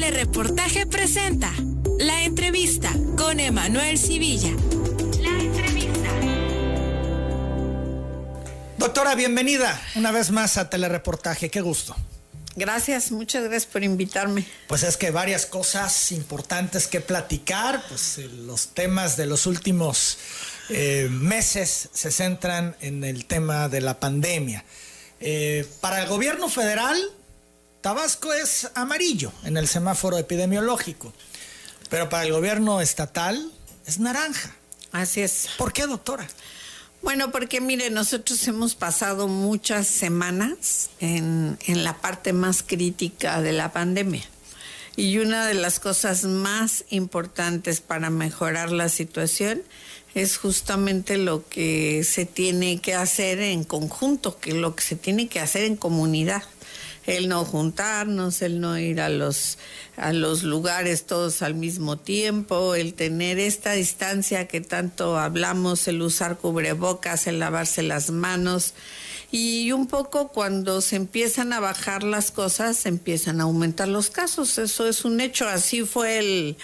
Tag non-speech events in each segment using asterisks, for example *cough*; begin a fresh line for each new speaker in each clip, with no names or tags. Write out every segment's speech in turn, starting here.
Telereportaje presenta la entrevista con Emanuel Civilla. La entrevista.
Doctora, bienvenida una vez más a Telereportaje. Qué gusto.
Gracias, muchas gracias por invitarme.
Pues es que varias cosas importantes que platicar, pues eh, los temas de los últimos eh, meses se centran en el tema de la pandemia. Eh, para el gobierno federal, Tabasco es amarillo en el semáforo epidemiológico, pero para el gobierno estatal es naranja.
Así es.
¿Por qué, doctora?
Bueno, porque mire, nosotros hemos pasado muchas semanas en, en la parte más crítica de la pandemia. Y una de las cosas más importantes para mejorar la situación es justamente lo que se tiene que hacer en conjunto, que lo que se tiene que hacer en comunidad el no juntarnos, el no ir a los, a los lugares todos al mismo tiempo, el tener esta distancia que tanto hablamos, el usar cubrebocas, el lavarse las manos. Y un poco cuando se empiezan a bajar las cosas, se empiezan a aumentar los casos. Eso es un hecho. Así fue el,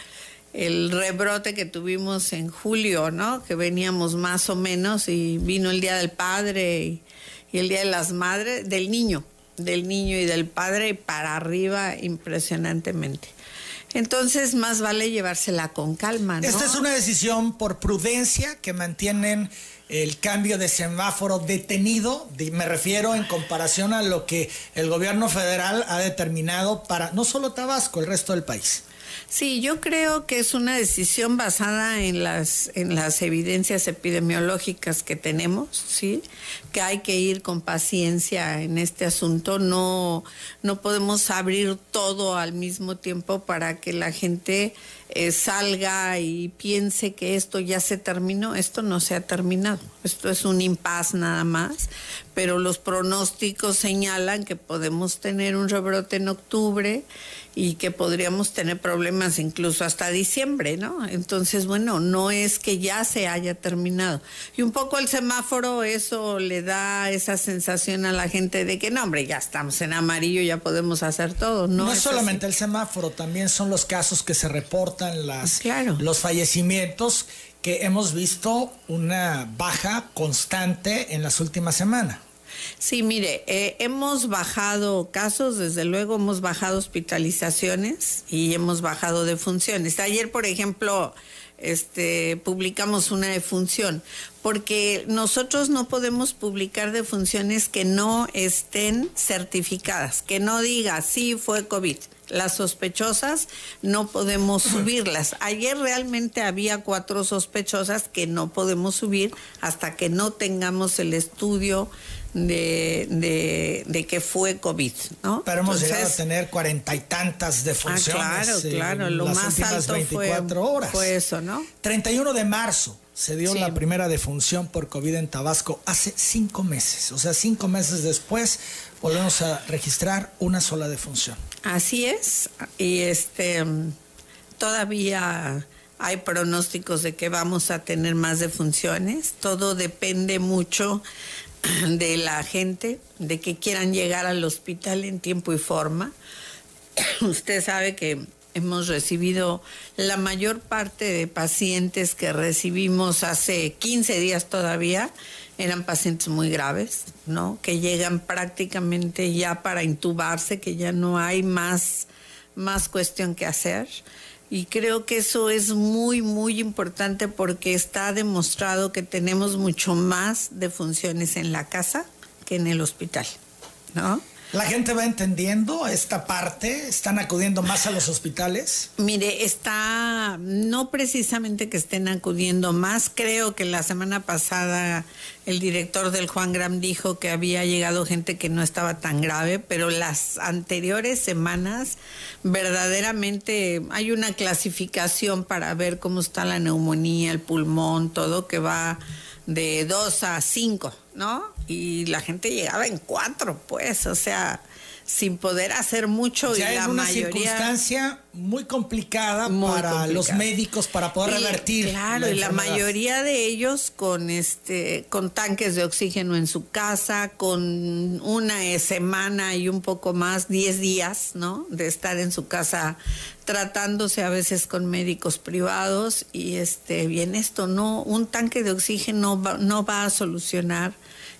el rebrote que tuvimos en julio, ¿no? Que veníamos más o menos y vino el Día del Padre y, y el Día de las Madres, del Niño del niño y del padre para arriba impresionantemente. Entonces, más vale llevársela con calma.
Esta es una decisión por prudencia que mantienen el cambio de semáforo detenido, me refiero en comparación a lo que el gobierno federal ha determinado para no solo Tabasco, el resto del país.
Sí, yo creo que es una decisión basada en las en las evidencias epidemiológicas que tenemos, sí, que hay que ir con paciencia en este asunto, no no podemos abrir todo al mismo tiempo para que la gente eh, salga y piense que esto ya se terminó, esto no se ha terminado, esto es un impas nada más, pero los pronósticos señalan que podemos tener un rebrote en octubre y que podríamos tener problemas incluso hasta diciembre, ¿no? Entonces, bueno, no es que ya se haya terminado. Y un poco el semáforo, eso le da esa sensación a la gente de que, no, hombre, ya estamos en amarillo, ya podemos hacer todo. No,
no es solamente el semáforo, también son los casos que se reportan, las, los fallecimientos, que hemos visto una baja constante en las últimas semanas.
Sí, mire, eh, hemos bajado casos, desde luego hemos bajado hospitalizaciones y hemos bajado defunciones. Ayer, por ejemplo, este, publicamos una defunción, porque nosotros no podemos publicar defunciones que no estén certificadas, que no diga sí fue COVID. Las sospechosas no podemos subirlas. Ayer realmente había cuatro sospechosas que no podemos subir hasta que no tengamos el estudio de, de, de que fue COVID, ¿no?
Pero hemos llegado a tener cuarenta y tantas defunciones.
Ah, claro, claro, lo
las
más alto
24
fue,
horas.
fue eso, ¿no?
31 de marzo se dio
Sí.
la primera defunción por COVID en Tabasco hace cinco meses. O sea, cinco meses después volvemos a registrar una sola defunción.
Así es, y este todavía hay pronósticos de que vamos a tener más defunciones. Todo depende mucho *clears throat* de la gente, de que quieran llegar al hospital en tiempo y forma. *clears throat* Usted sabe que hemos recibido la mayor parte de pacientes que recibimos hace 15 días todavía eran pacientes muy graves, ¿no? Que llegan prácticamente ya para intubarse, que ya no hay más, más cuestión que hacer. Y creo que eso es muy, muy importante porque está demostrado que tenemos mucho más de funciones en la casa que en el hospital, ¿no?
¿La gente va entendiendo esta parte? ¿Están acudiendo más a los hospitales?
Mire, está, no precisamente que estén acudiendo más, creo que la semana pasada el director del Juan Gram dijo que había llegado gente que no estaba tan grave, pero las anteriores semanas verdaderamente hay una clasificación para ver cómo está la neumonía, el pulmón, todo que va de 2 a 5. ¿no? Y la gente llegaba en cuatro, pues, o sea, sin poder hacer mucho
ya
y la
en una
mayoría
circunstancia muy complicada
Muy
para
complicada.
los médicos para poder
Y,
revertir.
Claro, y la mayoría de ellos con este con tanques de oxígeno en su casa, con una eh, semana y un poco más, 10 días, ¿no? De estar en su casa tratándose a veces con médicos privados y este bien esto no un tanque de oxígeno va- no va a solucionar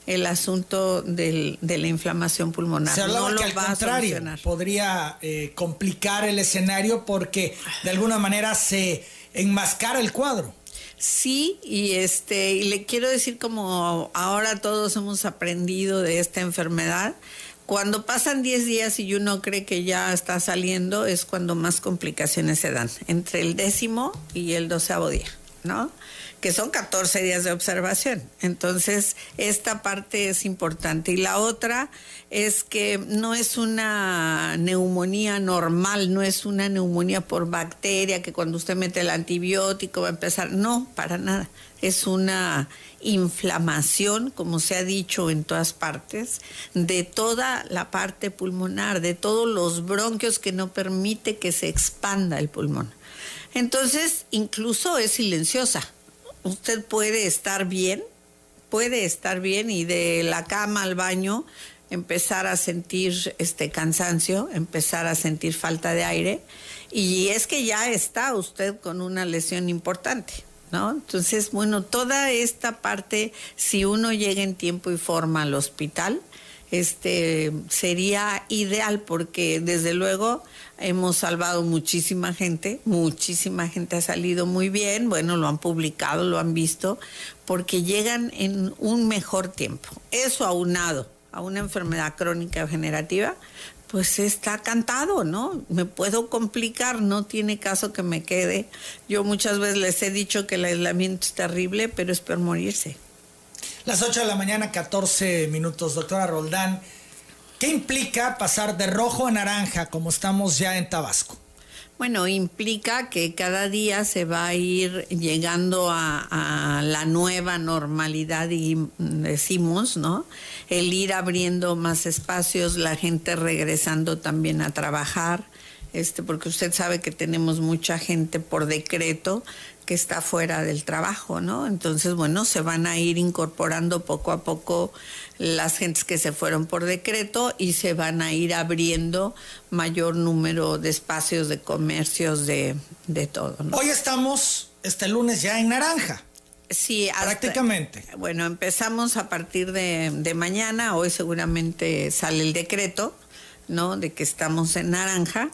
el asunto del- de la inflamación pulmonar.
Se hablaba
no lo
que al
va a
contrario podría eh, complicar el escenario porque de alguna manera se enmascara el cuadro.
Sí, y este, y le quiero decir como ahora todos hemos aprendido de esta enfermedad, cuando pasan 10 días y uno cree que ya está saliendo, es cuando más complicaciones se dan, entre el décimo y el doceavo día, ¿no? Que son 14 días de observación. Entonces, esta parte es importante. Y la otra es que no es una neumonía normal, no es una neumonía por bacteria, que cuando usted mete el antibiótico va a empezar. No, para nada. Es una inflamación, como se ha dicho en todas partes, de toda la parte pulmonar, de todos los bronquios que no permite que se expanda el pulmón. Entonces, incluso es silenciosa. Usted puede estar bien, puede estar bien y de la cama al baño empezar a sentir este cansancio, empezar a sentir falta de aire y es que ya está usted con una lesión importante. ¿No? Entonces, bueno, toda esta parte, si uno llega en tiempo y forma al hospital, este sería ideal porque desde luego hemos salvado muchísima gente, muchísima gente ha salido muy bien, bueno, lo han publicado, lo han visto, porque llegan en un mejor tiempo. Eso aunado a una enfermedad crónica degenerativa, pues está cantado, ¿no? Me puedo complicar, no tiene caso que me quede. Yo muchas veces les he dicho que el aislamiento es terrible, pero es peor morirse.
Las 8 de la mañana, 14 minutos. Doctora Roldán, ¿qué implica pasar de rojo a naranja como estamos ya en Tabasco?
Bueno, implica que cada día se va a ir llegando a, la nueva normalidad y decimos, ¿no? El ir abriendo más espacios, la gente regresando también a trabajar, este, porque usted sabe que tenemos mucha gente por decreto que está fuera del trabajo, ¿no? Entonces, bueno, se van a ir incorporando poco a poco las gentes que se fueron por decreto y se van a ir abriendo mayor número de espacios, de comercios, de, de todo, ¿no?
Hoy estamos, este lunes, ya en naranja.
Sí, hasta,
prácticamente.
Bueno, empezamos a partir de, de mañana, hoy seguramente sale el decreto, ¿no? De que estamos en naranja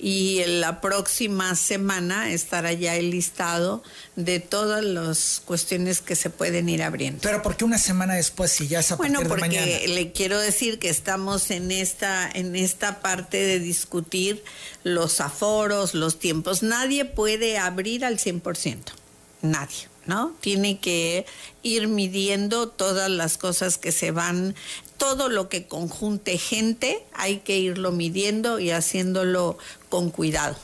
y en la próxima semana estará ya el listado de todas las cuestiones que se pueden ir abriendo.
Pero ¿por qué una semana después si ya es a
bueno,
partir de
porque
mañana?
le quiero decir que estamos en esta en esta parte de discutir los aforos, los tiempos. Nadie puede abrir al 100%. Nadie. ¿No? Tiene que ir midiendo todas las cosas que se van, todo lo que conjunte gente, hay que irlo midiendo y haciéndolo con cuidado,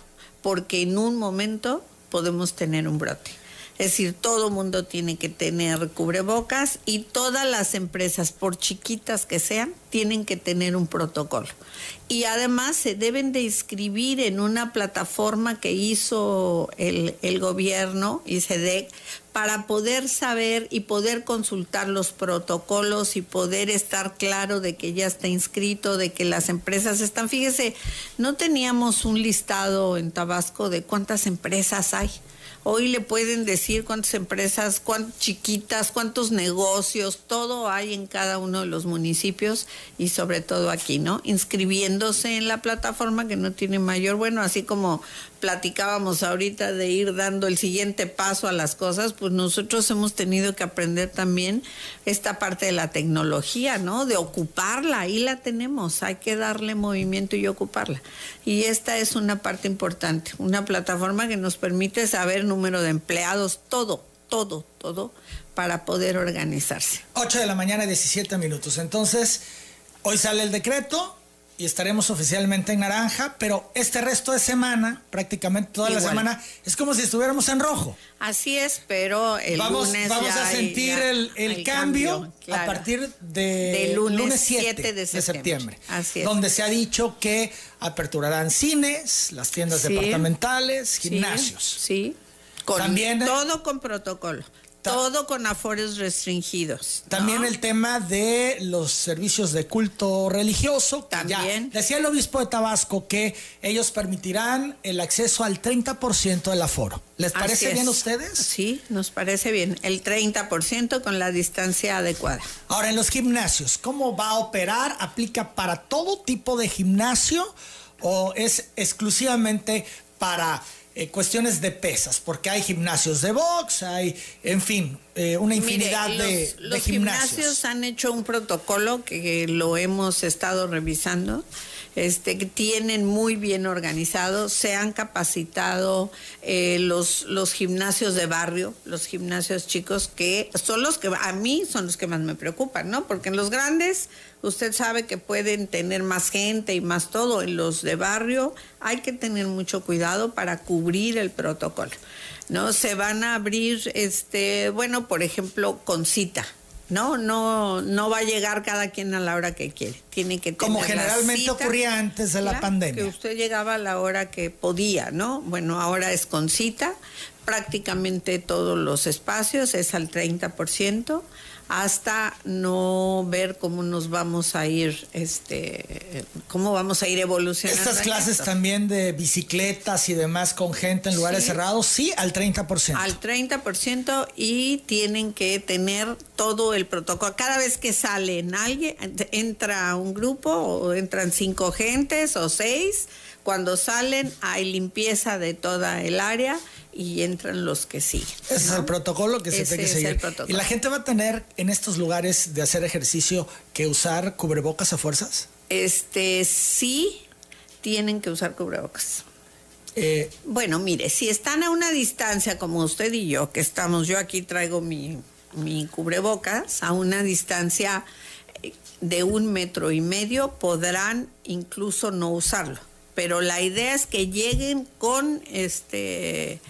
porque en un momento podemos tener un brote. Es decir, todo mundo tiene que tener cubrebocas y todas las empresas, por chiquitas que sean, tienen que tener un protocolo. Y además se deben de inscribir en una plataforma que hizo el, el gobierno, ICEDEC, para poder saber y poder consultar los protocolos y poder estar claro de que ya está inscrito, de que las empresas están. Fíjese, no teníamos un listado en Tabasco de cuántas empresas hay. Hoy le pueden decir cuántas empresas, cuántas chiquitas, cuántos negocios, todo hay en cada uno de los municipios y sobre todo aquí, ¿no? Inscribiéndose en la plataforma que no tiene mayor, bueno, así como platicábamos ahorita de ir dando el siguiente paso a las cosas, pues nosotros hemos tenido que aprender también esta parte de la tecnología, ¿no? De ocuparla, ahí la tenemos, hay que darle movimiento y ocuparla. Y esta es una parte importante, una plataforma que nos permite saber número de empleados, todo, todo, todo, para poder organizarse.
8 de la mañana, 17 minutos. Entonces, hoy sale el decreto, y estaremos oficialmente en naranja, pero este resto de semana, prácticamente toda la semana, es como si estuviéramos en rojo.
Así es, pero el
vamos,
lunes
vamos
ya
a sentir
ya
el, cambio, a
claro.
partir de
Del lunes
7,
7 de septiembre. Así es.
Donde se ha dicho que aperturarán cines, las tiendas
Sí.
departamentales,
Sí,
gimnasios.
Sí, con
También-
todo con protocolo, todo con afores restringidos. ¿no?
También el tema de los servicios de culto religioso. ya
También.
decía el obispo de Tabasco que ellos permitirán el acceso al 30% del aforo. ¿Les parece bien a
es.
ustedes?
Sí, nos parece bien. El 30% con la distancia adecuada.
Ahora, en los gimnasios, ¿cómo va a operar? ¿Aplica para todo tipo de gimnasio o es exclusivamente para eh, cuestiones de pesas? Porque hay gimnasios de box, hay, en fin, eh, una infinidad
Mire,
de,
los,
de
los
gimnasios.
gimnasios han hecho un protocolo que lo hemos estado revisando. Este, tienen muy bien organizado, se han capacitado eh, los, los gimnasios de barrio, los gimnasios chicos, que son los que a mí son los que más me preocupan, ¿no? Porque en los grandes usted sabe que pueden tener más gente y más todo, en los de barrio hay que tener mucho cuidado para cubrir el protocolo. ¿no? Se van a abrir, este, bueno, por ejemplo, con cita. No, no, no va a llegar cada quien a la hora que quiere. Tiene que tener
Como
la
generalmente
cita.
ocurría antes de la pandemia.
Que usted llegaba a la hora que podía, ¿no? Bueno, ahora es con cita. Prácticamente todos los espacios es al 30% hasta no ver cómo nos vamos a ir, este, cómo vamos a ir evolucionando.
Estas
en
clases
esto.
también de bicicletas y demás con gente en lugares
Sí.
cerrados, sí, al 30%.
Al 30% y tienen que tener todo el protocolo. Cada vez que sale alguien, entra un grupo o entran cinco gentes o seis, cuando salen hay limpieza de toda el área y entran los que siguen.
Ese es el protocolo que se
Ese
tiene que seguir. ¿Y la gente va a tener en estos lugares de hacer ejercicio que usar cubrebocas a fuerzas?
Este sí tienen que usar cubrebocas.
Eh,
Bueno, mire, si están a una distancia como usted y yo, que estamos, yo aquí traigo mi, mi cubrebocas, a una distancia eh, de un metro y medio, podrán incluso no usarlo. Pero la idea es que lleguen con este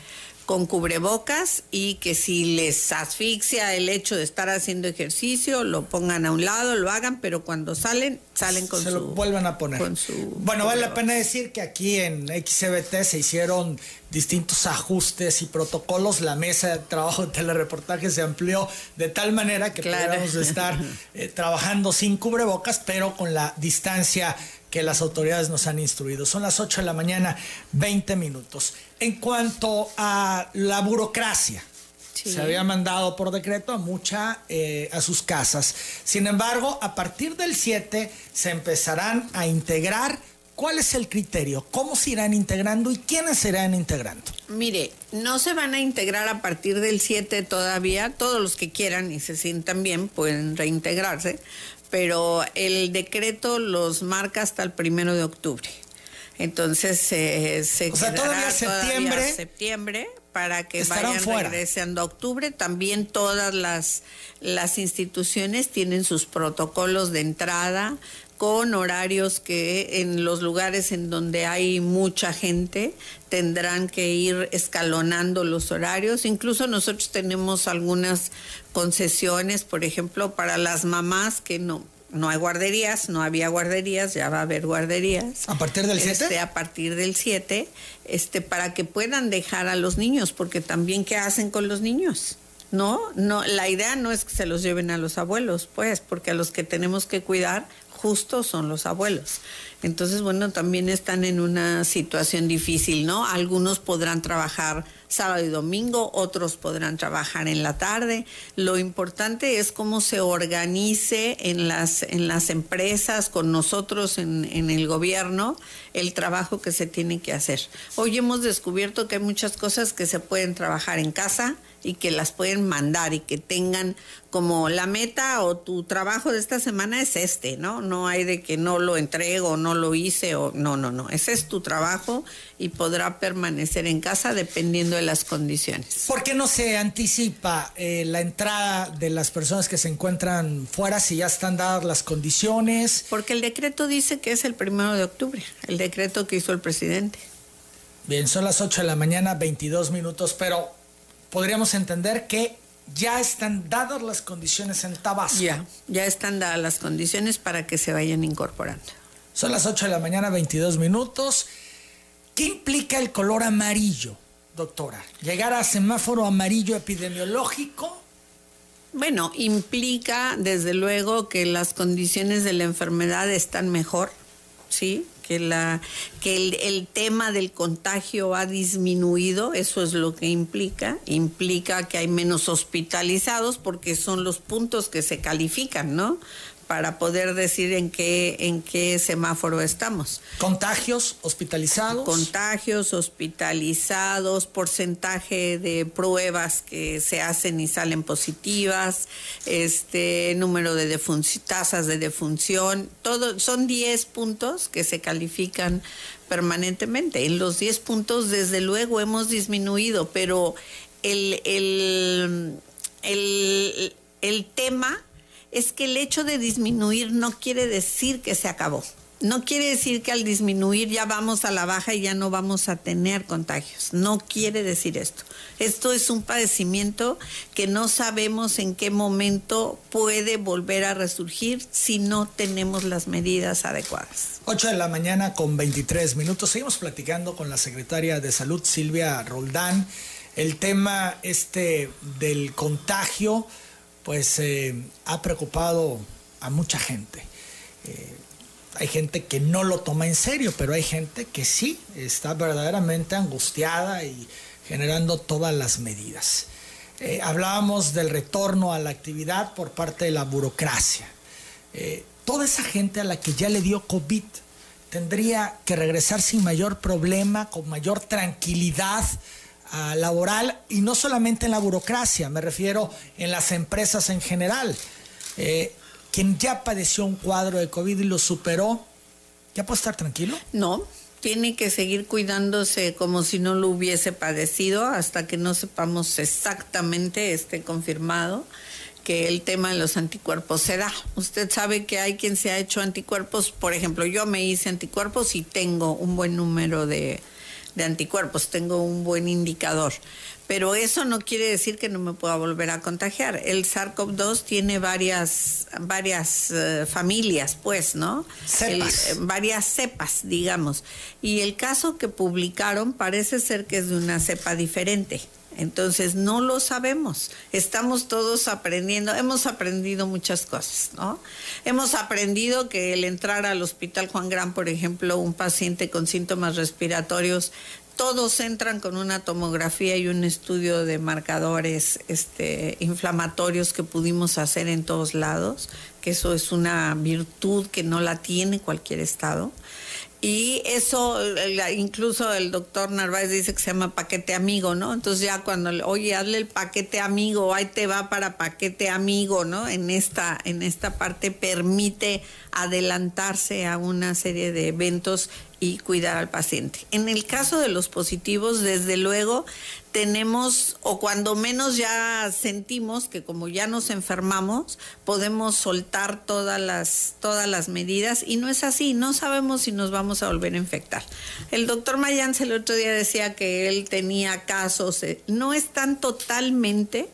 con cubrebocas y que si les asfixia el hecho de estar haciendo ejercicio, lo pongan a un lado, lo hagan, pero cuando salen, salen con
se
su
lo vuelvan a poner.
con su
bueno, vale la pena decir que aquí en XCBT se hicieron distintos ajustes y protocolos. La mesa de trabajo de telereportaje se amplió de tal manera que
Claro.
pudiéramos estar *laughs* eh, trabajando sin cubrebocas, pero con la distancia que las autoridades nos han instruido. Son las 8 de la mañana, 20 minutos. En cuanto a la burocracia,
Sí.
se había mandado por decreto a mucha eh, a sus casas. Sin embargo, a partir del 7 se empezarán a integrar. ¿Cuál es el criterio? ¿Cómo se irán integrando y quiénes se irán integrando?
Mire, no se van a integrar a partir del 7 todavía. Todos los que quieran y se sientan bien pueden reintegrarse, pero el decreto los marca hasta el primero de octubre. Entonces eh, se
O sea, todavía septiembre
septiembre para que vayan
fuera.
regresando a octubre. También todas las, las instituciones tienen sus protocolos de entrada con horarios que en los lugares en donde hay mucha gente tendrán que ir escalonando los horarios. Incluso nosotros tenemos algunas concesiones, por ejemplo, para las mamás que no no hay guarderías, no había guarderías, ya va a haber guarderías.
¿A partir del 7?
Este, a partir del 7, este, para que puedan dejar a los niños, porque también qué hacen con los niños. No, no, la idea no es que se los lleven a los abuelos, pues, porque a los que tenemos que cuidar son los abuelos. Entonces, bueno, también están en una situación difícil, ¿no? Algunos podrán trabajar sábado y domingo, otros podrán trabajar en la tarde. Lo importante es cómo se organice en las, en las empresas, con nosotros en el gobierno, el trabajo que se tiene que hacer. Hoy hemos descubierto que hay muchas cosas que se pueden trabajar en casa y que las pueden mandar y que tengan como la meta o tu trabajo de esta semana es este, ¿no? No hay de que no lo entrego, no lo hice o no, no, no. Ese es tu trabajo y podrá permanecer en casa dependiendo de las condiciones.
¿Por qué no se anticipa eh, la entrada de las personas que se encuentran fuera si ya están dadas las condiciones?
Porque el decreto dice que es el primero de octubre, el decreto que hizo el presidente.
Bien, son las 8 de la mañana, 22 minutos, pero podríamos entender que ya están dadas las condiciones en Tabasco.
Ya, ya están dadas las condiciones para que se vayan incorporando.
Son las 8 de la mañana, 22 minutos. ¿Qué implica el color amarillo, doctora? ¿Llegar a semáforo amarillo epidemiológico?
Bueno, implica desde luego que las condiciones de la enfermedad están mejor, ¿sí? Que, la, que el, el, tema del contagio ha disminuido, eso es lo que implica. Implica que hay menos hospitalizados porque son los puntos que se califican, ¿no? Para poder decir en qué, en qué semáforo estamos.
¿Contagios hospitalizados?
Contagios hospitalizados, porcentaje de pruebas que se hacen y salen positivas, este número de tasas de defunción, todo, son 10 puntos que se califican permanentemente. En los 10 puntos, desde luego, hemos disminuido, pero el, el, el, el tema es que el hecho de disminuir no quiere decir que se acabó. No quiere decir que al disminuir ya vamos a la baja y ya no vamos a tener contagios. No quiere decir esto. Esto es un padecimiento que no sabemos en qué momento puede volver a resurgir si no tenemos las medidas adecuadas.
8 de la mañana con 23 minutos. Seguimos platicando con la secretaria de Salud, Silvia Roldán. El tema este del contagio pues eh, ha preocupado a mucha gente. Eh, hay gente que no lo toma en serio, pero hay gente que sí está verdaderamente angustiada y generando todas las medidas. Eh, hablábamos del retorno a la actividad por parte de la burocracia. toda esa gente a la que ya le dio COVID tendría que regresar sin mayor problema, con mayor tranquilidad laboral y no solamente en la burocracia, me refiero en las empresas en general. Eh, quien ya padeció un cuadro de COVID y lo superó, ¿ya puede estar tranquilo?
No, tiene que seguir cuidándose como si no lo hubiese padecido hasta que no sepamos exactamente, esté confirmado que el tema de los anticuerpos se da. Usted sabe que hay quien se ha hecho anticuerpos, por ejemplo, yo me hice anticuerpos y tengo un buen número de, de anticuerpos, tengo un buen indicador. Pero eso no quiere decir que no me pueda volver a contagiar. El SARS-CoV-2 tiene varias, varias eh, familias, pues, ¿no?
Cepas.
Eh, varias cepas, digamos. Y el caso que publicaron parece ser que es de una cepa diferente. Entonces no lo sabemos. Estamos todos aprendiendo. Hemos aprendido muchas cosas, ¿no? Hemos aprendido que el entrar al hospital Juan Gran, por ejemplo, un paciente con síntomas respiratorios, todos entran con una tomografía y un estudio de marcadores este, inflamatorios que pudimos hacer en todos lados, que eso es una virtud que no la tiene cualquier estado. Y eso, incluso el doctor Narváez dice que se llama paquete amigo, ¿no? Entonces ya cuando, oye, hazle el paquete amigo, ahí te va para paquete amigo, ¿no? En esta, en esta parte permite adelantarse a una serie de eventos y cuidar al paciente. En el caso de los positivos, desde luego, tenemos, o cuando menos ya sentimos que como ya nos enfermamos, podemos soltar todas las, todas las medidas y no es así, no sabemos si nos vamos a volver a infectar. El doctor Mayans el otro día decía que él tenía casos, eh, no es tan totalmente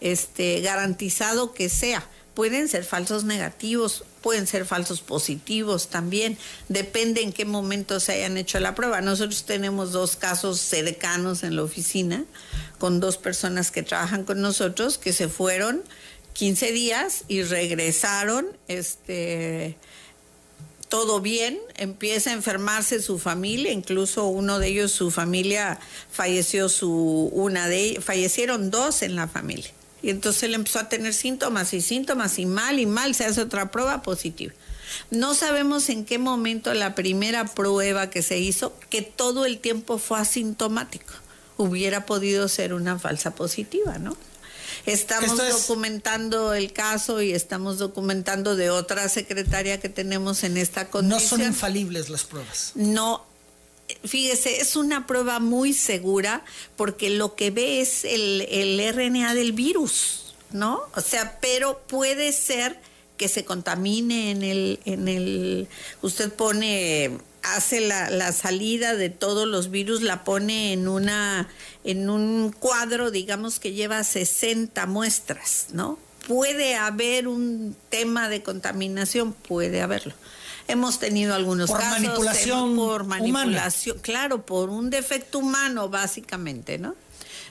este, garantizado que sea pueden ser falsos negativos, pueden ser falsos positivos también, depende en qué momento se hayan hecho la prueba. Nosotros tenemos dos casos cercanos en la oficina con dos personas que trabajan con nosotros que se fueron 15 días y regresaron este todo bien, empieza a enfermarse su familia, incluso uno de ellos, su familia falleció su una de fallecieron dos en la familia y entonces él empezó a tener síntomas y síntomas y mal y mal, se hace otra prueba positiva. No sabemos en qué momento la primera prueba que se hizo, que todo el tiempo fue asintomático. hubiera podido ser una falsa positiva, ¿no? Estamos documentando el caso y estamos documentando de otra secretaria que tenemos en esta condición.
No son infalibles las pruebas.
No, fíjese, es una prueba muy segura porque lo que ve es el, el RNA del virus, ¿no? O sea, pero puede ser que se contamine en el, en el, usted pone hace la, la, salida de todos los virus, la pone en una en un cuadro, digamos que lleva 60 muestras, ¿no? Puede haber un tema de contaminación, puede haberlo. Hemos tenido algunos
por
casos
manipulación
por manipulación, claro, por un defecto humano básicamente, ¿no?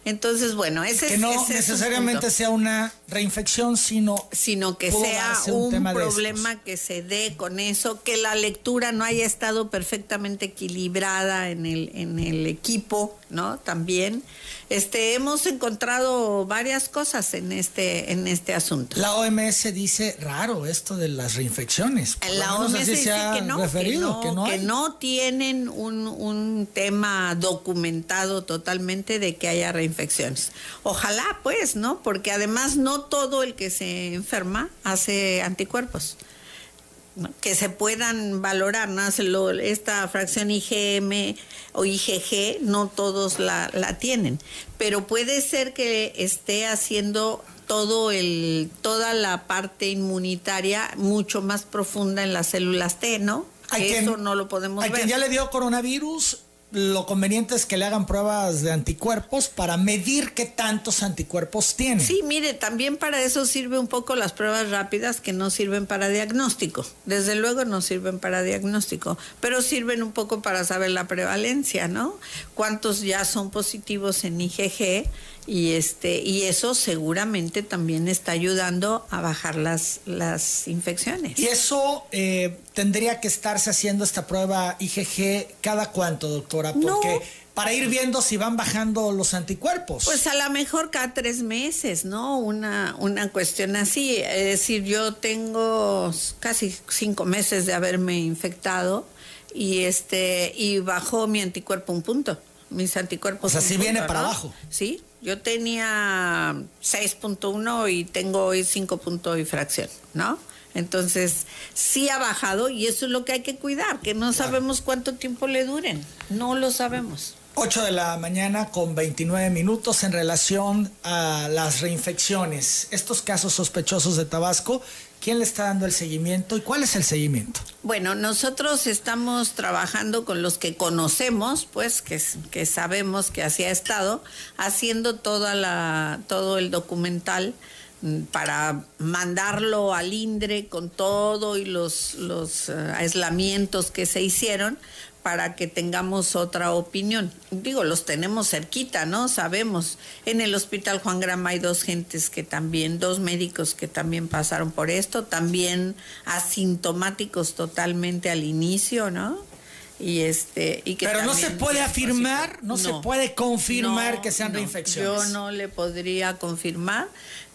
Entonces, bueno, ese
que no necesariamente sea una reinfección, sino
sino que sea un, problema que se dé con eso, que la lectura no haya estado perfectamente equilibrada en el en el equipo, ¿no? También este hemos encontrado varias cosas en este en este asunto.
La OMS dice raro esto de las reinfecciones.
la OMS dice que no, que no, tienen un, un tema documentado totalmente de que haya reinfecciones infecciones. Ojalá, pues, ¿no? Porque además no todo el que se enferma hace anticuerpos. Que se puedan valorar, ¿no? Esta fracción IgM o IgG, no todos la, la tienen, pero puede ser que esté haciendo todo el, toda la parte inmunitaria mucho más profunda en las células T, ¿no? eso no lo podemos
ver. ya le dio coronavirus lo conveniente es que le hagan pruebas de anticuerpos para medir qué tantos anticuerpos tiene.
Sí, mire, también para eso sirve un poco las pruebas rápidas que no sirven para diagnóstico. Desde luego no sirven para diagnóstico, pero sirven un poco para saber la prevalencia, ¿no? Cuántos ya son positivos en IgG y este y eso seguramente también está ayudando a bajar las las infecciones.
Y eso eh, tendría que estarse haciendo esta prueba IgG cada cuánto, doctora, porque para ir viendo si van bajando los anticuerpos.
Pues a lo mejor cada tres meses, ¿no? Una, una cuestión así. Es decir, yo tengo casi cinco meses de haberme infectado y este y bajó mi anticuerpo un punto. Mis anticuerpos.
O sea, si viene para abajo.
Sí, yo tenía 6.1 y tengo hoy 5 puntos y fracción, ¿no? Entonces, sí ha bajado y eso es lo que hay que cuidar, que no sabemos cuánto tiempo le duren, no lo sabemos.
8 de la mañana con 29 minutos en relación a las reinfecciones. Estos casos sospechosos de Tabasco ¿Quién le está dando el seguimiento y cuál es el seguimiento?
Bueno, nosotros estamos trabajando con los que conocemos, pues que, sabemos que así ha estado, haciendo toda la, todo el documental mm, para mandarlo al INDRE con todo y los, los eh, aislamientos que se hicieron para que tengamos otra opinión. Digo, los tenemos cerquita, ¿no? Sabemos. En el Hospital Juan Grama hay dos gentes que también, dos médicos que también pasaron por esto, también asintomáticos totalmente al inicio, ¿no? Y este y que
Pero no se puede afirmar, no, se puede confirmar que sean reinfecciones.
Yo no le podría confirmar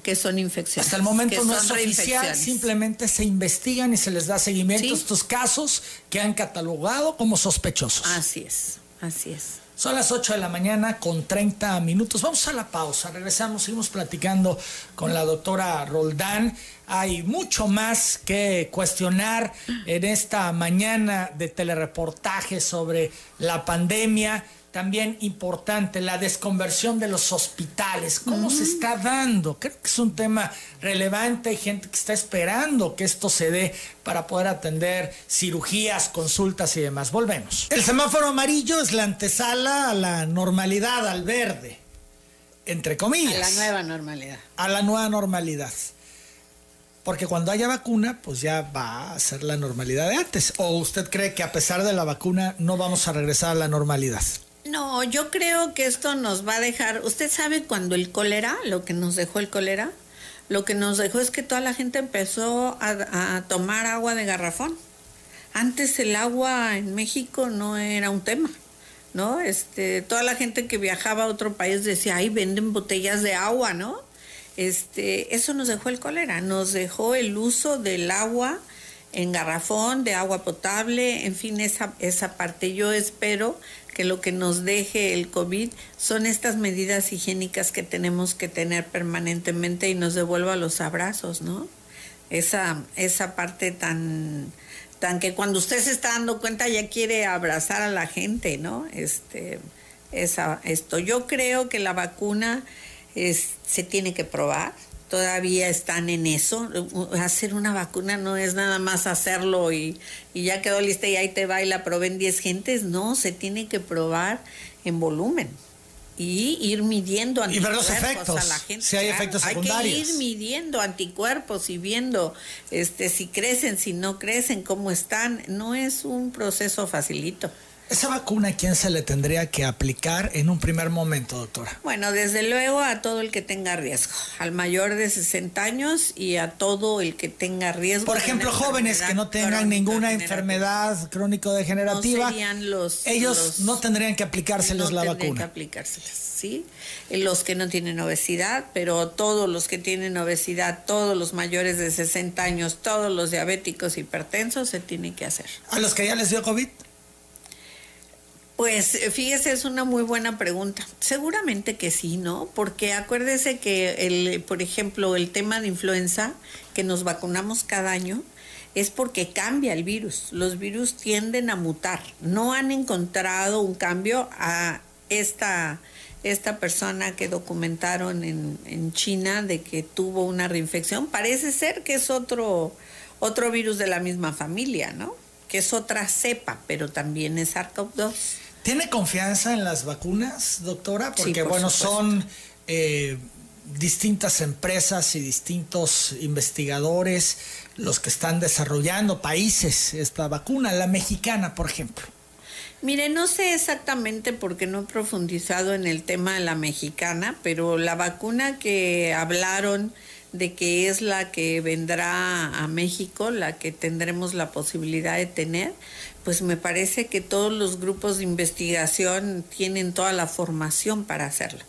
que son infecciones.
Hasta el momento no es oficial, simplemente se investigan y se les da seguimiento a estos casos que han catalogado como sospechosos.
Así es, así es.
Son las 8 de la mañana con 30 minutos. Vamos a la pausa, regresamos, seguimos platicando con la doctora Roldán. Hay mucho más que cuestionar en esta mañana de telereportaje sobre la pandemia también importante, la desconversión de los hospitales, cómo se está dando. Creo que es un tema relevante, hay gente que está esperando que esto se dé para poder atender cirugías, consultas y demás. Volvemos. El semáforo amarillo es la antesala a la normalidad, al verde, entre comillas.
A la nueva normalidad.
A la nueva normalidad. Porque cuando haya vacuna, pues ya va a ser la normalidad de antes. ¿O usted cree que a pesar de la vacuna no vamos a regresar a la normalidad?
No, yo creo que esto nos va a dejar. ¿Usted sabe cuando el cólera, lo que nos dejó el cólera? Lo que nos dejó es que toda la gente empezó a, tomar agua de garrafón. Antes el agua en México no era un tema, ¿no? Este, toda la gente que viajaba a otro país decía, ay, venden botellas de agua, ¿no? Este, eso nos dejó el cólera, nos dejó el uso del agua en garrafón, de agua potable, en fin, esa, esa parte. Yo espero que lo que nos deje el COVID son estas medidas higiénicas que tenemos que tener permanentemente y nos devuelva los abrazos, ¿no? Esa, esa parte tan, tan que cuando usted se está dando cuenta ya quiere abrazar a la gente, ¿no? Este, esa, esto. Yo creo que la vacuna es, se tiene que probar todavía están en eso. Hacer una vacuna no es nada más hacerlo y, y, ya quedó lista y ahí te va y la probé en 10 gentes. No, se tiene que probar en volumen y ir midiendo
anticuerpos a la gente. Si hay efectos secundarios.
Hay que ir midiendo anticuerpos y viendo este si crecen, si no crecen, cómo están. No es un proceso facilito.
¿Esa vacuna a quién se le tendría que aplicar en un primer momento, doctora?
Bueno, desde luego a todo el que tenga riesgo, al mayor de 60 años y a todo el que tenga riesgo.
Por ejemplo, jóvenes que no tengan ninguna enfermedad crónico-degenerativa,
los,
ellos no tendrían que aplicárseles la vacuna.
que aplicárselas, ¿sí? Los que no tienen obesidad, pero todos los que tienen obesidad, todos los mayores de 60 años, todos los diabéticos hipertensos se tienen que hacer.
¿A los que ya les dio COVID?
Pues eh, fíjese, es una muy buena pregunta. Seguramente que sí, ¿no? Porque acuérdese que, el, por ejemplo, el tema de influenza, que nos vacunamos cada año, es porque cambia el virus. Los virus tienden a mutar. No han encontrado un cambio a esta, esta persona que documentaron en, en China de que tuvo una reinfección. Parece ser que es otro, otro virus de la misma familia, ¿no? Que es otra cepa, pero también es SARS-CoV-2.
¿Tiene confianza en las vacunas, doctora? Porque, bueno, son eh, distintas empresas y distintos investigadores los que están desarrollando países esta vacuna, la mexicana, por ejemplo.
Mire, no sé exactamente porque no he profundizado en el tema de la mexicana, pero la vacuna que hablaron de que es la que vendrá a México, la que tendremos la posibilidad de tener, pues me parece que todos los grupos de investigación tienen toda la formación para hacerlo.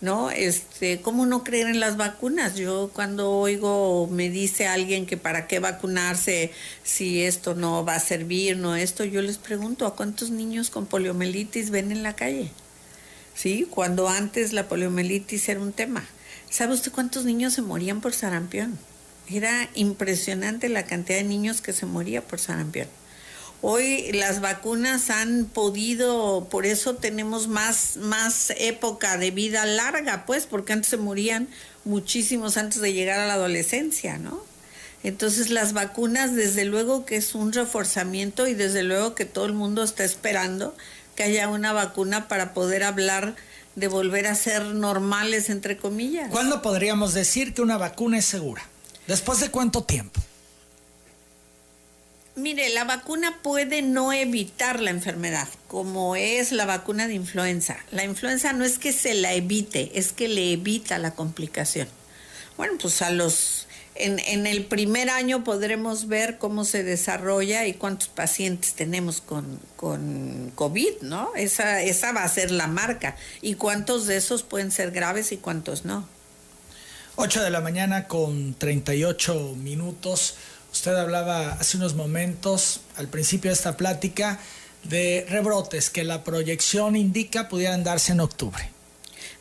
¿No? Este, ¿cómo no creer en las vacunas? Yo cuando oigo me dice alguien que para qué vacunarse si esto no va a servir, no esto, yo les pregunto, ¿a cuántos niños con poliomielitis ven en la calle? ¿Sí? Cuando antes la poliomielitis era un tema. ¿Sabe usted cuántos niños se morían por sarampión? Era impresionante la cantidad de niños que se moría por sarampión. Hoy las vacunas han podido, por eso tenemos más, más época de vida larga, pues, porque antes se morían muchísimos antes de llegar a la adolescencia, ¿no? Entonces las vacunas, desde luego que es un reforzamiento y desde luego que todo el mundo está esperando que haya una vacuna para poder hablar de volver a ser normales, entre comillas.
¿Cuándo podríamos decir que una vacuna es segura? ¿Después de cuánto tiempo?
Mire, la vacuna puede no evitar la enfermedad, como es la vacuna de influenza. La influenza no es que se la evite, es que le evita la complicación. Bueno, pues a los en, en, el primer año podremos ver cómo se desarrolla y cuántos pacientes tenemos con, con COVID, ¿no? Esa, esa va a ser la marca. Y cuántos de esos pueden ser graves y cuántos no.
8 de la mañana con 38 minutos. Usted hablaba hace unos momentos, al principio de esta plática, de rebrotes que la proyección indica pudieran darse en octubre.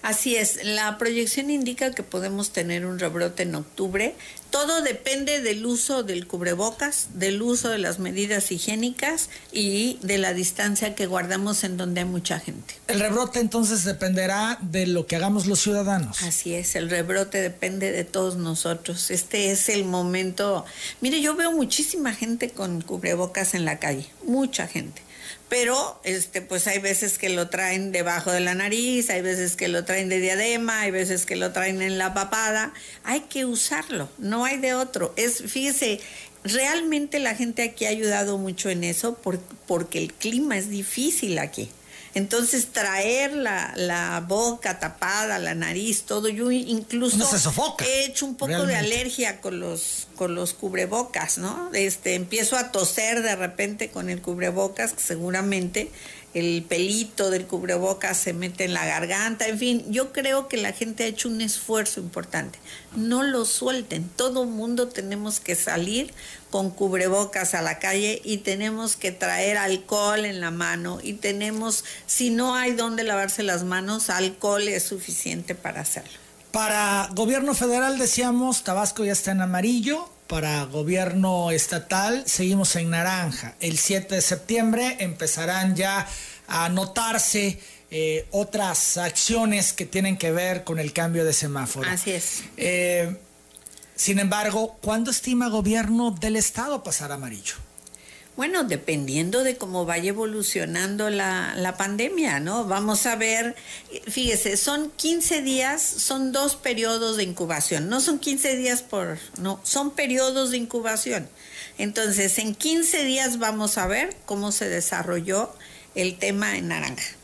Así es, la proyección indica que podemos tener un rebrote en octubre. Todo depende del uso del cubrebocas, del uso de las medidas higiénicas y de la distancia que guardamos en donde hay mucha gente.
El rebrote entonces dependerá de lo que hagamos los ciudadanos.
Así es, el rebrote depende de todos nosotros. Este es el momento. Mire, yo veo muchísima gente con cubrebocas en la calle, mucha gente pero este pues hay veces que lo traen debajo de la nariz, hay veces que lo traen de diadema, hay veces que lo traen en la papada, hay que usarlo, no hay de otro. Es fíjese, realmente la gente aquí ha ayudado mucho en eso porque el clima es difícil aquí. Entonces traer la, boca tapada, la nariz, todo, yo incluso he hecho un poco de alergia con los, con los cubrebocas, ¿no? Este, empiezo a toser de repente con el cubrebocas, seguramente el pelito del cubrebocas se mete en la garganta, en fin, yo creo que la gente ha hecho un esfuerzo importante. No lo suelten, todo mundo tenemos que salir con cubrebocas a la calle y tenemos que traer alcohol en la mano y tenemos, si no hay donde lavarse las manos, alcohol es suficiente para hacerlo.
Para gobierno federal decíamos, Tabasco ya está en amarillo, para gobierno estatal seguimos en naranja. El 7 de septiembre empezarán ya a notarse eh, otras acciones que tienen que ver con el cambio de semáforo.
Así es.
Eh, sin embargo, ¿cuándo estima gobierno del estado pasar amarillo?
Bueno, dependiendo de cómo vaya evolucionando la, la, pandemia, ¿no? Vamos a ver, fíjese, son 15 días, son dos periodos de incubación, no son 15 días por, no, son periodos de incubación. Entonces, en 15 días vamos a ver cómo se desarrolló el tema en naranja.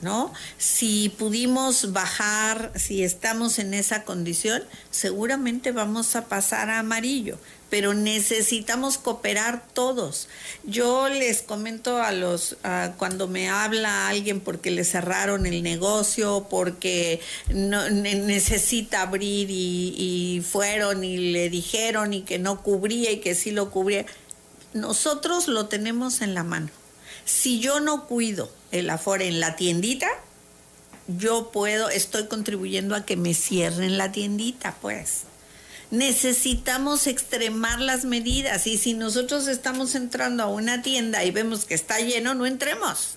¿No? Si pudimos bajar, si estamos en esa condición, seguramente vamos a pasar a amarillo, pero necesitamos cooperar todos. Yo les comento a los, cuando me habla alguien porque le cerraron el negocio, porque no, necesita abrir y, y fueron y le dijeron y que no cubría y que sí lo cubría, nosotros lo tenemos en la mano. Si yo no cuido el aforo en la tiendita, yo puedo, estoy contribuyendo a que me cierren la tiendita, pues. Necesitamos extremar las medidas y si nosotros estamos entrando a una tienda y vemos que está lleno, no entremos.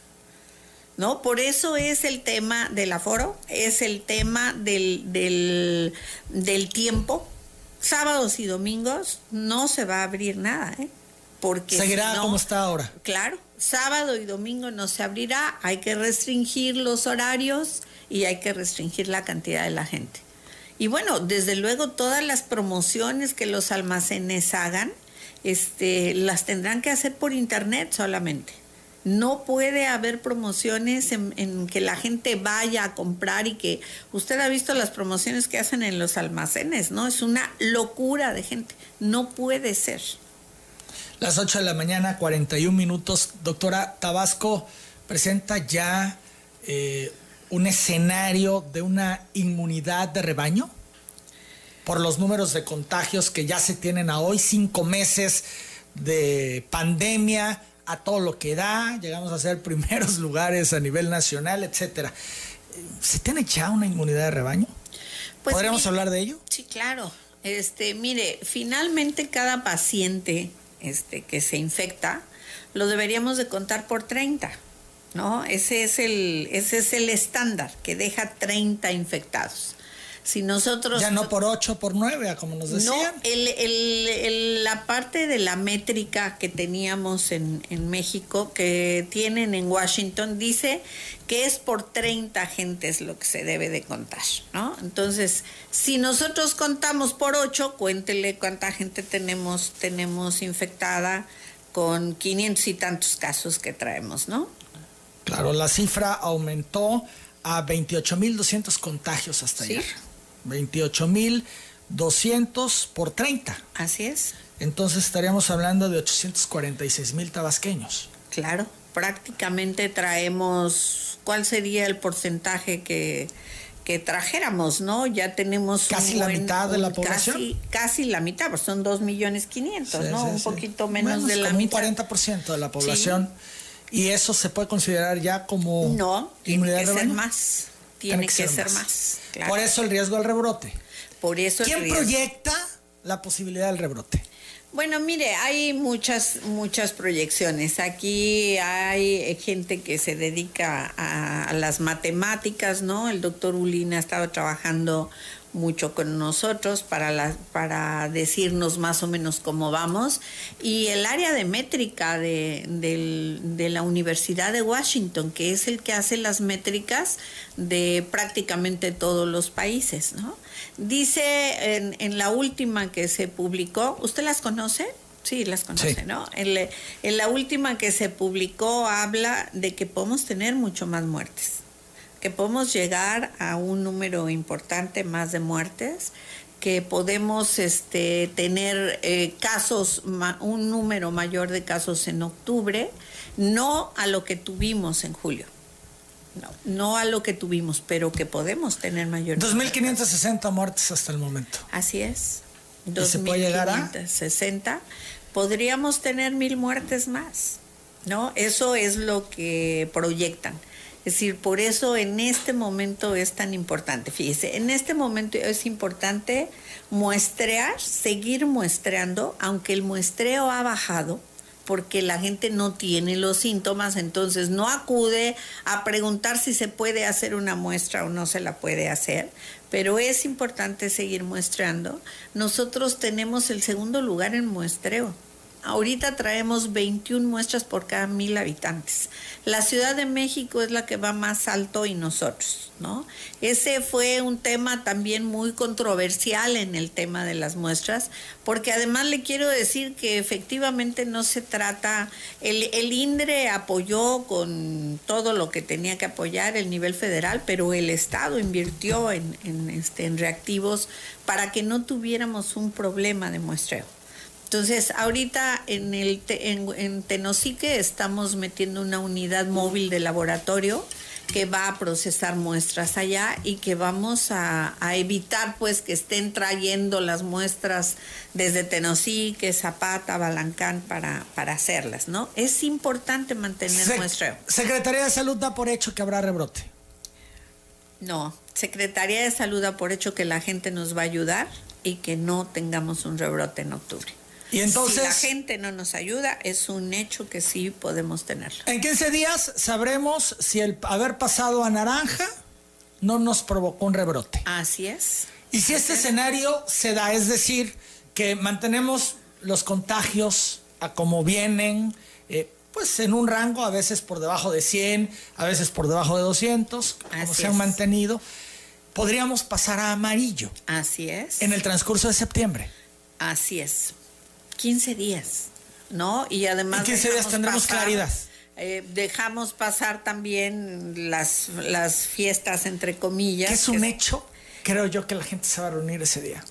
¿No? Por eso es el tema del aforo, es el tema del, del, del tiempo. Sábados y domingos no se va a abrir nada, ¿eh?
Porque Seguirá como está ahora.
Claro, sábado y domingo no se abrirá, hay que restringir los horarios y hay que restringir la cantidad de la gente. Y bueno, desde luego todas las promociones que los almacenes hagan, este, las tendrán que hacer por internet solamente. No puede haber promociones en, en, que la gente vaya a comprar y que usted ha visto las promociones que hacen en los almacenes, ¿no? Es una locura de gente. No puede ser.
Las 8 de la mañana, 41 minutos. Doctora Tabasco presenta ya eh, un escenario de una inmunidad de rebaño por los números de contagios que ya se tienen a hoy, cinco meses de pandemia, a todo lo que da, llegamos a ser *laughs* primeros lugares a nivel nacional, etcétera. ¿Se tiene ya una inmunidad de rebaño? Pues ¿Podríamos hablar de ello?
Sí, claro. Este, mire, finalmente cada paciente este, que se infecta, lo deberíamos de contar por 30, ¿no? Ese es el, ese es el estándar, que deja 30 infectados. Si nosotros...
Ya no por 8, por 9, como nos decían.
No, el, el, la parte de la métrica que teníamos en, en, México, que tienen en Washington, dice que es por 30 gentes lo que se debe de contar, ¿no? Entonces, si nosotros contamos por 8, cuéntele cuánta gente tenemos, tenemos infectada con 500 y tantos casos que traemos, ¿no?
Claro, la cifra aumentó a 28.200 contagios hasta ayer. 28.200 por 30.
Así es.
Entonces estaríamos hablando de 846 mil tabasqueños.
Claro, prácticamente traemos, ¿cuál sería el porcentaje que, que trajéramos, no? Ya tenemos...
Casi la mitad de la población.
Casi, casi la mitad, pues son 2 millones 500, ¿no? un poquito menos de la
como
mitad.
Un 40% de la población. Y eso se puede considerar ya como...
No, tiene que ser más. Tiene, que, ser, más.
Por eso el riesgo del rebrote.
Por eso
¿Quién proyecta la posibilidad del rebrote?
Bueno, mire, hay muchas, muchas proyecciones. Aquí hay gente que se dedica a, a las matemáticas, ¿no? El doctor Ulina ha estado trabajando mucho con nosotros para, la, para decirnos más o menos cómo vamos. Y el área de métrica de, de, la Universidad de Washington, que es el que hace las métricas de prácticamente todos los países. ¿no? Dice en, en la última que se publicó, ¿usted las conoce? Sí, las conoce, ¿no? En, en la última que se publicó habla de que podemos tener mucho más muertes que podemos llegar a un número importante más de muertes, que podemos este, tener eh, casos, un número mayor de casos en octubre, no a lo que tuvimos en julio. No, no a lo que tuvimos, pero que podemos tener mayor.
2.560 muertes hasta el momento.
Así es.
2.560.
se puede llegar a? podríamos tener mil muertes más, ¿no? Eso es lo que proyectan. Es decir, por eso en este momento es tan importante. Fíjese, en este momento es importante muestrear, seguir muestreando, aunque el muestreo ha bajado, porque la gente no tiene los síntomas, entonces no acude a preguntar si se puede hacer una muestra o no se la puede hacer, pero es importante seguir muestreando. Nosotros tenemos el segundo lugar en muestreo. Ahorita traemos 21 muestras por cada mil habitantes. La Ciudad de México es la que va más alto y nosotros, ¿no? Ese fue un tema también muy controversial en el tema de las muestras, porque además le quiero decir que efectivamente no se trata, el, INDRE apoyó con todo lo que tenía que apoyar el nivel federal, pero el Estado invirtió en, en, este, en reactivos para que no tuviéramos un problema de muestreo. Entonces, ahorita en, el en, en, Tenosique estamos metiendo una unidad móvil de laboratorio que va a procesar muestras allá y que vamos a, a evitar pues que estén trayendo las muestras desde Tenosique, Zapata, Balancán para, para hacerlas, ¿no? Es importante mantener
Se
muestreo.
Secretaría de Salud da por hecho que habrá rebrote.
No, Secretaría de Salud da por hecho que la gente nos va a ayudar y que no tengamos un rebrote en octubre.
Y entonces,
si la gente no nos ayuda, es un hecho que sí podemos tenerlo.
En 15 días sabremos si el haber pasado a naranja no nos provocó un rebrote.
Así es.
Y si este escenario se da, es decir, que mantenemos los contagios a como vienen, eh, pues en un rango, a veces por debajo de 100, a veces por debajo de 200, como
Así
se han
es.
mantenido, podríamos pasar a amarillo
Así es.
en el transcurso de septiembre.
Así es. 15 días, ¿no? Y además...
En 15 días tendremos claridad.
eh, dejamos pasar también las, las fiestas, entre comillas.
Es un
que-
hecho, creo yo que la gente se va a reunir ese día.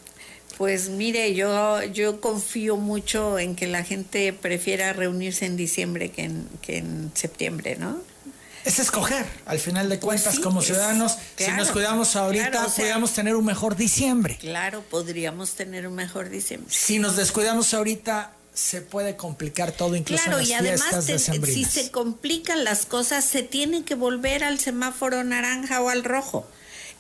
Pues mire, yo, yo confío mucho en que la gente prefiera reunirse en diciembre que en, que en septiembre, ¿no?
Es escoger, al final de
Pues
cuentas,
sí,
como
es-
ciudadanos, si nos cuidamos ahorita,
claro, o sea-
podríamos tener un mejor diciembre.
Claro, podríamos tener un mejor diciembre.
Si nos descuidamos ahorita, se puede complicar todo, incluso
Claro,
en
y
las
además te- si se complican las cosas, se tiene que volver al semáforo naranja o al rojo.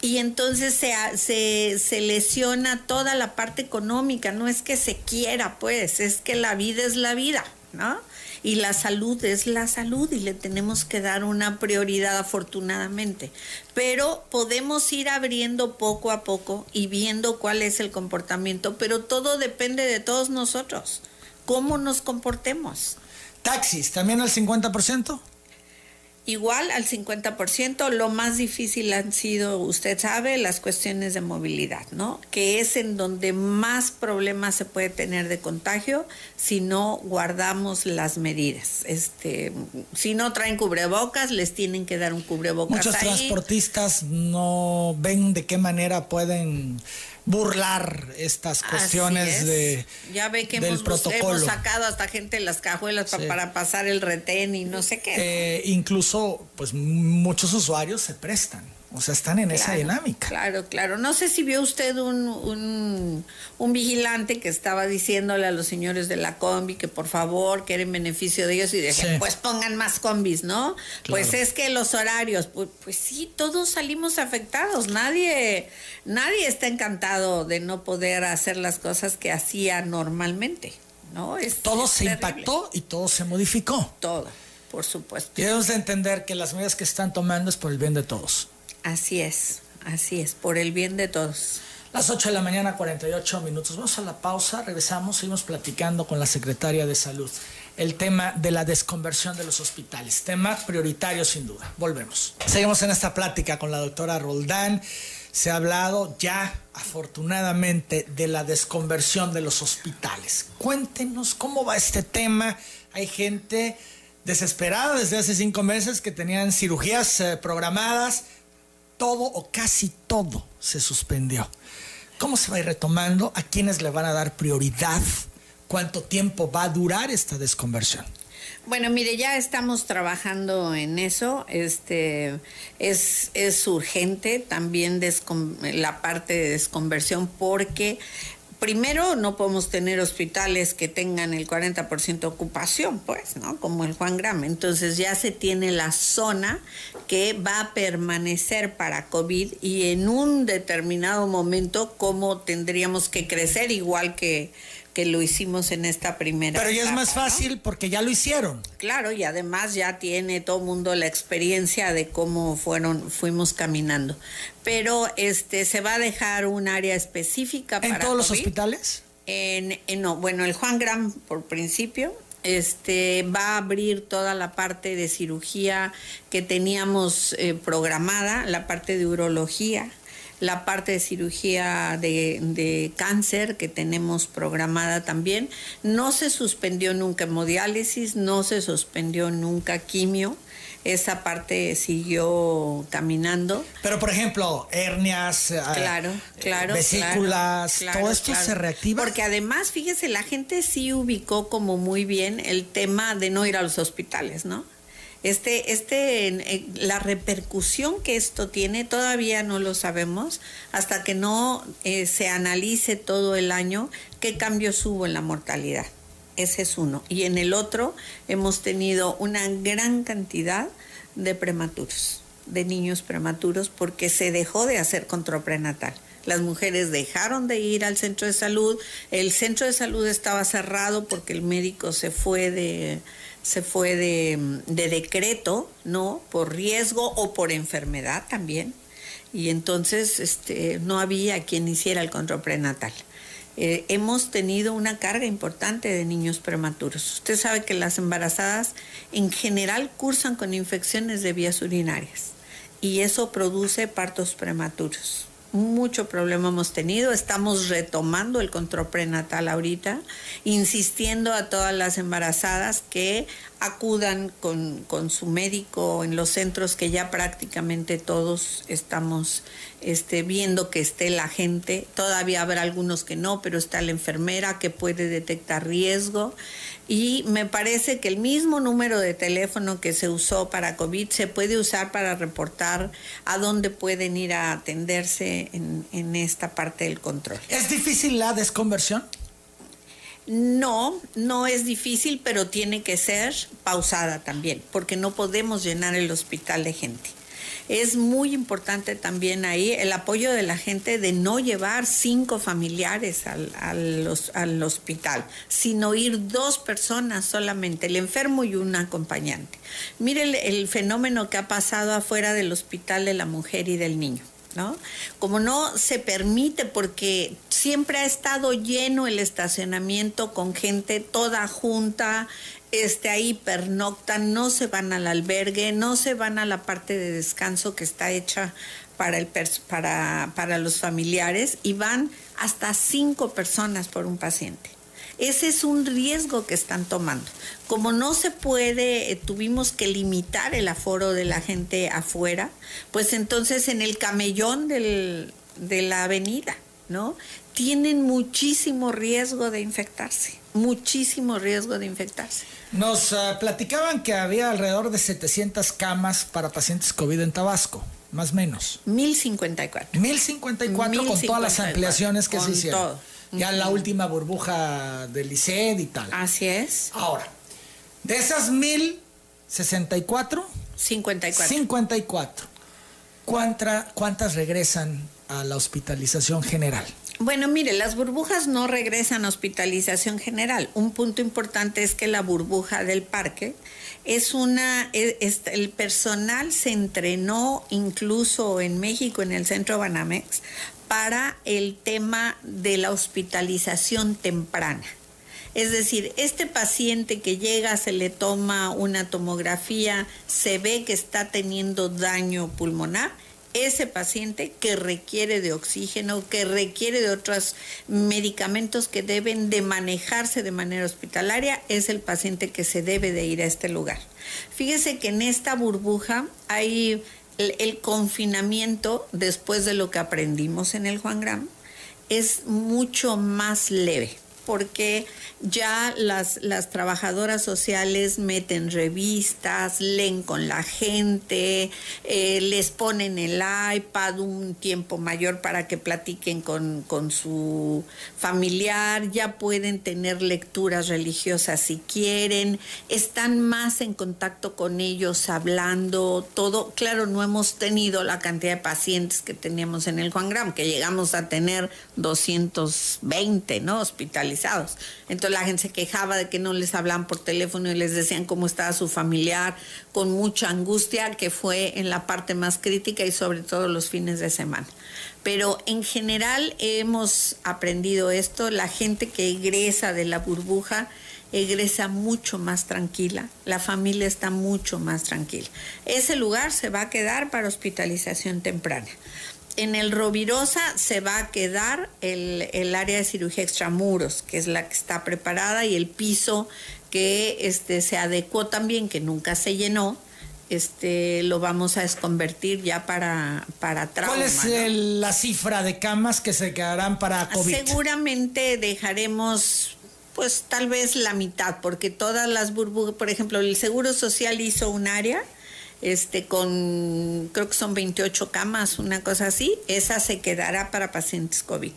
Y entonces se, se, se lesiona toda la parte económica, no es que se quiera, pues, es que la vida es la vida, ¿no? Y la salud es la salud y le tenemos que dar una prioridad afortunadamente. Pero podemos ir abriendo poco a poco y viendo cuál es el comportamiento, pero todo depende de todos nosotros, cómo nos comportemos.
Taxis, también al 50%.
Igual al 50%, lo más difícil han sido, usted sabe, las cuestiones de movilidad, ¿no? Que es en donde más problemas se puede tener de contagio si no guardamos las medidas. Este, si no traen cubrebocas, les tienen que dar un cubrebocas
Muchos
ahí.
transportistas no ven de qué manera pueden burlar estas cuestiones
es.
de
ya ve que
del
hemos,
protocolo.
hemos sacado hasta gente de las cajuelas pa-
Sí.
para pasar el retén y no sé qué.
Eh, incluso, pues muchos usuarios se prestan, o sea, están en esa
Claro,
dinámica.
Claro, claro. No sé si vio usted un, un, un vigilante que estaba diciéndole a los señores de la combi que por favor, que era en beneficio de ellos y decía,
Sí.
pues pongan más combis, ¿no? Pues es que los horarios, pues, pues sí, todos salimos afectados. Nadie, nadie está encantado de no poder hacer las cosas que hacía normalmente, ¿no? Es,
Todo
es
se
terrible.
impactó y todo se modificó.
Todo, por supuesto.
Debemos de entender que las medidas que están tomando es por el bien de todos.
Así es, así es, por el bien de todos.
Las 8 de la mañana, 48 minutos. Vamos a la pausa, regresamos, seguimos platicando con la secretaria de Salud. El tema de la desconversión de los hospitales, tema prioritario sin duda. Volvemos. Seguimos en esta plática con la doctora Roldán. Se ha hablado ya, afortunadamente, de la desconversión de los hospitales. Cuéntenos cómo va este tema. Hay gente desesperada desde hace cinco meses que tenían cirugías eh, programadas todo o casi todo se suspendió. ¿Cómo se va a ir retomando? ¿A quiénes le van a dar prioridad? ¿Cuánto tiempo va a durar esta desconversión?
Bueno, mire, ya estamos trabajando en eso. Este es, es urgente también la parte de desconversión porque primero no podemos tener hospitales que tengan el 40% de ocupación, pues, ¿no? Como el Juan Gram. Entonces ya se tiene la zona que va a permanecer para COVID y en un determinado momento cómo tendríamos que crecer igual que que lo hicimos en esta primera.
Pero ya es más fácil porque ya lo hicieron.
Claro, y además ya tiene todo mundo la experiencia de cómo fueron, fuimos caminando. Pero este se va a dejar un área específica
para. ¿En todos los hospitales?
En, no, bueno, el Juan Gran por principio, este va a abrir toda la parte de cirugía que teníamos eh, programada, la parte de urología, la parte de cirugía de, cáncer que tenemos programada también. No se suspendió nunca hemodiálisis, no se suspendió nunca quimio. Esa parte siguió caminando.
Pero, por ejemplo, hernias,
ah, claro, claro,
vesículas, todo esto se reactiva.
Porque además, fíjese, la gente sí ubicó como muy bien el tema de no ir a los hospitales, ¿no? Este, este, la repercusión que esto tiene todavía no lo sabemos hasta que no eh, se analice todo el año qué cambios hubo en la mortalidad. Ese es uno. Y en el otro hemos tenido una gran cantidad de prematuros, de niños prematuros, porque se dejó de hacer control prenatal. Las mujeres dejaron de ir al centro de salud, el centro de salud estaba cerrado porque el médico se fue de, se fue de, decreto, ¿no? Por riesgo o por enfermedad también. Y entonces este, no había quien hiciera el control prenatal. Eh, hemos tenido una carga importante de niños prematuros. Usted sabe que las embarazadas en general cursan con infecciones de vías urinarias y eso produce partos prematuros mucho problema hemos tenido. Estamos retomando el control prenatal ahorita, insistiendo a todas las embarazadas que acudan con, con, su médico en los centros que ya prácticamente todos estamos este, viendo que esté la gente. Todavía habrá algunos que no, pero está la enfermera que puede detectar riesgo. Y me parece que el mismo número de teléfono que se usó para COVID se puede usar para reportar a dónde pueden ir a atenderse en, en esta parte del control.
¿Es difícil la desconversión?
No, no es difícil, pero tiene que ser pausada también, porque no podemos llenar el hospital de gente. Es muy importante también ahí el apoyo de la gente de no llevar cinco familiares al, al, hospital, sino ir dos personas solamente, el enfermo y un acompañante. Mire el fenómeno que ha pasado afuera del hospital de la mujer y del niño ¿no? Como no se permite porque siempre ha estado lleno el estacionamiento con gente toda junta, este, ahí pernoctan, no se van al albergue, no se van a la parte de descanso que está hecha para, el para, para los familiares y van hasta cinco personas por un paciente. Ese es un riesgo que están tomando. Como no se puede, eh, tuvimos que limitar el aforo de la gente afuera, pues entonces en el camellón de la avenida, ¿no? Tienen muchísimo riesgo de infectarse, muchísimo riesgo de infectarse.
Nos ah, platicaban que había alrededor de 700 camas para pacientes COVID en Tabasco, más o menos.
1054.
1054 con todas las ampliaciones que se hicieron. Todo. Ya la última burbuja del ICED y tal.
Así es.
Ahora, de esas 1064,
54.
54. ¿Cuántas regresan a la hospitalización general?
Bueno, mire, las burbujas no regresan a hospitalización general. Un punto importante es que la burbuja del parque es una, e, el personal se entrenó incluso en México, en el centro Banamex, para el tema de la hospitalización temprana. Es decir, este paciente que llega, se le toma una tomografía, se ve que está teniendo daño pulmonar, ese paciente que requiere de oxígeno, que requiere de otros medicamentos que deben de manejarse de manera hospitalaria, es el paciente que se debe de ir a este lugar. Fíjese que en esta burbuja hay el, confinamiento, después de lo que aprendimos en el Juan Gram, es mucho más leve. Porque ya las, las trabajadoras sociales meten revistas, leen con la gente, eh, les ponen el iPad un tiempo mayor para que platiquen con, con su familiar, ya pueden tener lecturas religiosas si quieren, están más en contacto con ellos hablando, todo. Claro, no hemos tenido la cantidad de pacientes que teníamos en el Juan Gram, que llegamos a tener 220, ¿no? Hospitalizados. Entonces la gente se quejaba de que no les hablaban por teléfono y les decían cómo estaba su familiar, con mucha angustia, que fue en la parte más crítica y sobre todo los fines de semana. Pero en general hemos aprendido esto, la gente que egresa de la burbuja, egresa mucho más tranquila, la familia está mucho más tranquila. Ese lugar se va a quedar para hospitalización temprana. En el Rovirosa se va a quedar el, área de cirugía extramuros, que es la que está preparada, y el piso que este, se adecuó también, que nunca se llenó, este, lo vamos a desconvertir ya para, para trauma.
¿Cuál es la cifra de camas que se quedarán para COVID?
Seguramente dejaremos pues tal vez la mitad, porque todas las burbujas, por ejemplo, el Seguro Social hizo un área este con creo que son 28 camas, una cosa así, esa se quedará para pacientes COVID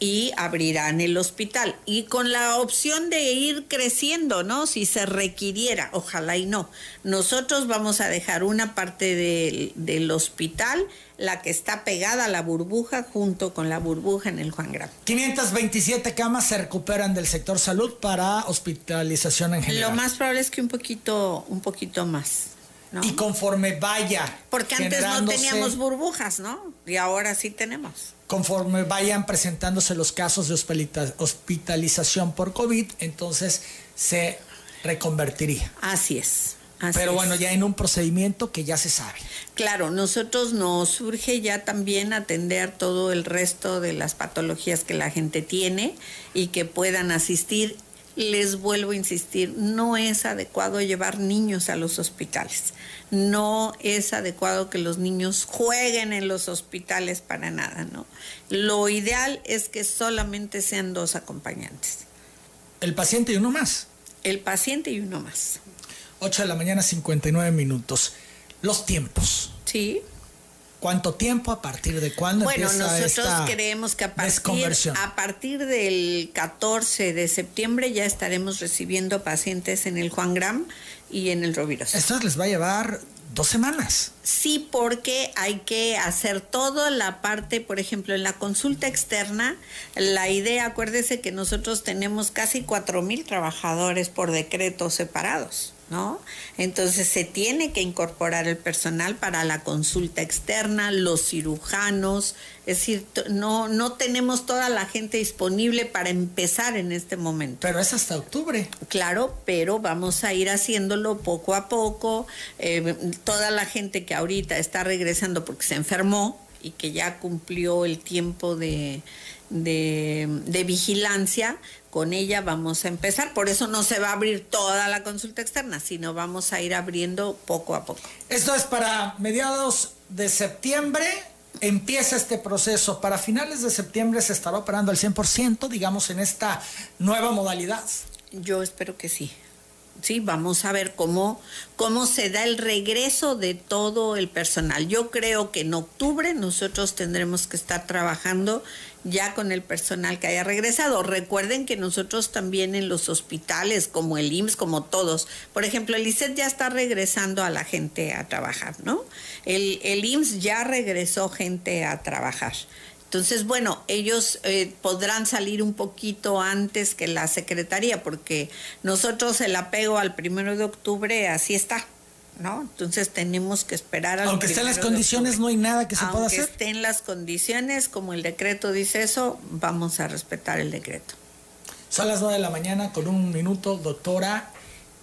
y abrirán el hospital. Y con la opción de ir creciendo, ¿no? Si se requiriera, ojalá y no. Nosotros vamos a dejar una parte del, del hospital, la que está pegada a la burbuja, junto con la burbuja en el Juan Gran.
527 camas se recuperan del sector salud para hospitalización en general.
Lo más probable es que un poquito, un poquito más.
Y conforme vaya.
Porque antes no teníamos burbujas, ¿no? Y ahora sí tenemos.
Conforme vayan presentándose los casos de hospitalización por COVID, entonces se reconvertiría.
Así es.
Pero bueno, ya en un procedimiento que ya se sabe.
Claro, nosotros nos surge ya también atender todo el resto de las patologías que la gente tiene y que puedan asistir les vuelvo a insistir, no es adecuado llevar niños a los hospitales. No es adecuado que los niños jueguen en los hospitales para nada, ¿no? Lo ideal es que solamente sean dos acompañantes.
El paciente y uno más.
El paciente y uno más.
8 de la mañana, 59 minutos. Los tiempos.
Sí.
¿Cuánto tiempo? ¿A partir de cuándo
bueno, nosotros creemos que a partir, a partir del 14 de septiembre ya estaremos recibiendo pacientes en el Juan Gram y en el Roviros.
Esto les va a llevar dos semanas.
Sí, porque hay que hacer toda la parte, por ejemplo, en la consulta externa, la idea, acuérdese que nosotros tenemos casi cuatro mil trabajadores por decreto separados. ¿No? Entonces se tiene que incorporar el personal para la consulta externa, los cirujanos, es decir, no, no tenemos toda la gente disponible para empezar en este momento.
Pero es hasta octubre.
Claro, pero vamos a ir haciéndolo poco a poco. Eh, toda la gente que ahorita está regresando porque se enfermó y que ya cumplió el tiempo de, de vigilancia, con ella vamos a empezar. Por eso no se va a abrir toda la consulta externa, sino vamos a ir abriendo poco a poco.
Esto es para mediados de septiembre. Empieza este proceso. Para finales de septiembre se estará operando al 100%, digamos, en esta nueva modalidad.
Yo espero que sí. Sí, vamos a ver cómo, cómo se da el regreso de todo el personal. Yo creo que en octubre nosotros tendremos que estar trabajando ya con el personal que haya regresado. Recuerden que nosotros también en los hospitales, como el IMSS, como todos, por ejemplo, el ICET ya está regresando a la gente a trabajar, ¿no? El, el IMSS ya regresó gente a trabajar. Entonces, bueno, ellos eh, podrán salir un poquito antes que la Secretaría, porque nosotros el apego al primero de octubre así está. ¿No? Entonces tenemos que esperar
al Aunque estén las condiciones, no hay nada que se pueda hacer.
Aunque estén las condiciones, como el decreto dice eso, vamos a respetar el decreto.
Son las nueve de la mañana con un minuto, doctora.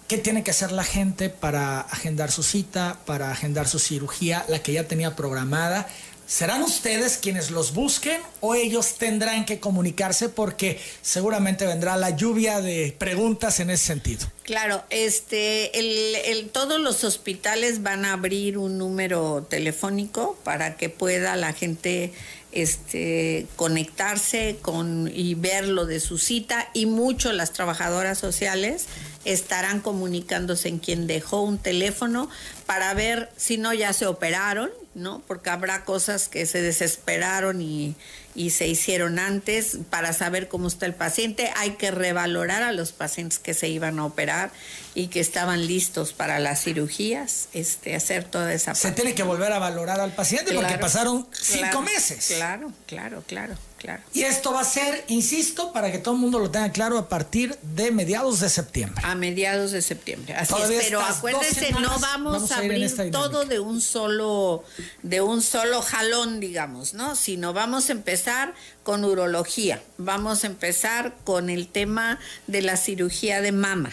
¿Qué tiene que hacer la gente para agendar su cita, para agendar su cirugía, la que ya tenía programada? ¿Serán ustedes quienes los busquen o ellos tendrán que comunicarse porque seguramente vendrá la lluvia de preguntas en ese sentido?
Claro, este, el, todos los hospitales van a abrir un número telefónico para que pueda la gente este, conectarse con y ver lo de su cita y mucho las trabajadoras sociales estarán comunicándose en quien dejó un teléfono para ver si no ya se operaron, ¿no? Porque habrá cosas que se desesperaron y, y se hicieron antes para saber cómo está el paciente. Hay que revalorar a los pacientes que se iban a operar y que estaban listos para las cirugías, este, hacer toda esa
Se tiene que volver a valorar al paciente porque pasaron cinco meses.
Claro, claro, claro. Claro.
Y esto va a ser, insisto, para que todo el mundo lo tenga claro, a partir de mediados de septiembre.
A mediados de septiembre. Así es, pero acuérdense, no vamos, a abrir todo de un solo, de un solo jalón, digamos, ¿no? Sino vamos a empezar con urología, vamos a empezar con el tema de la cirugía de mama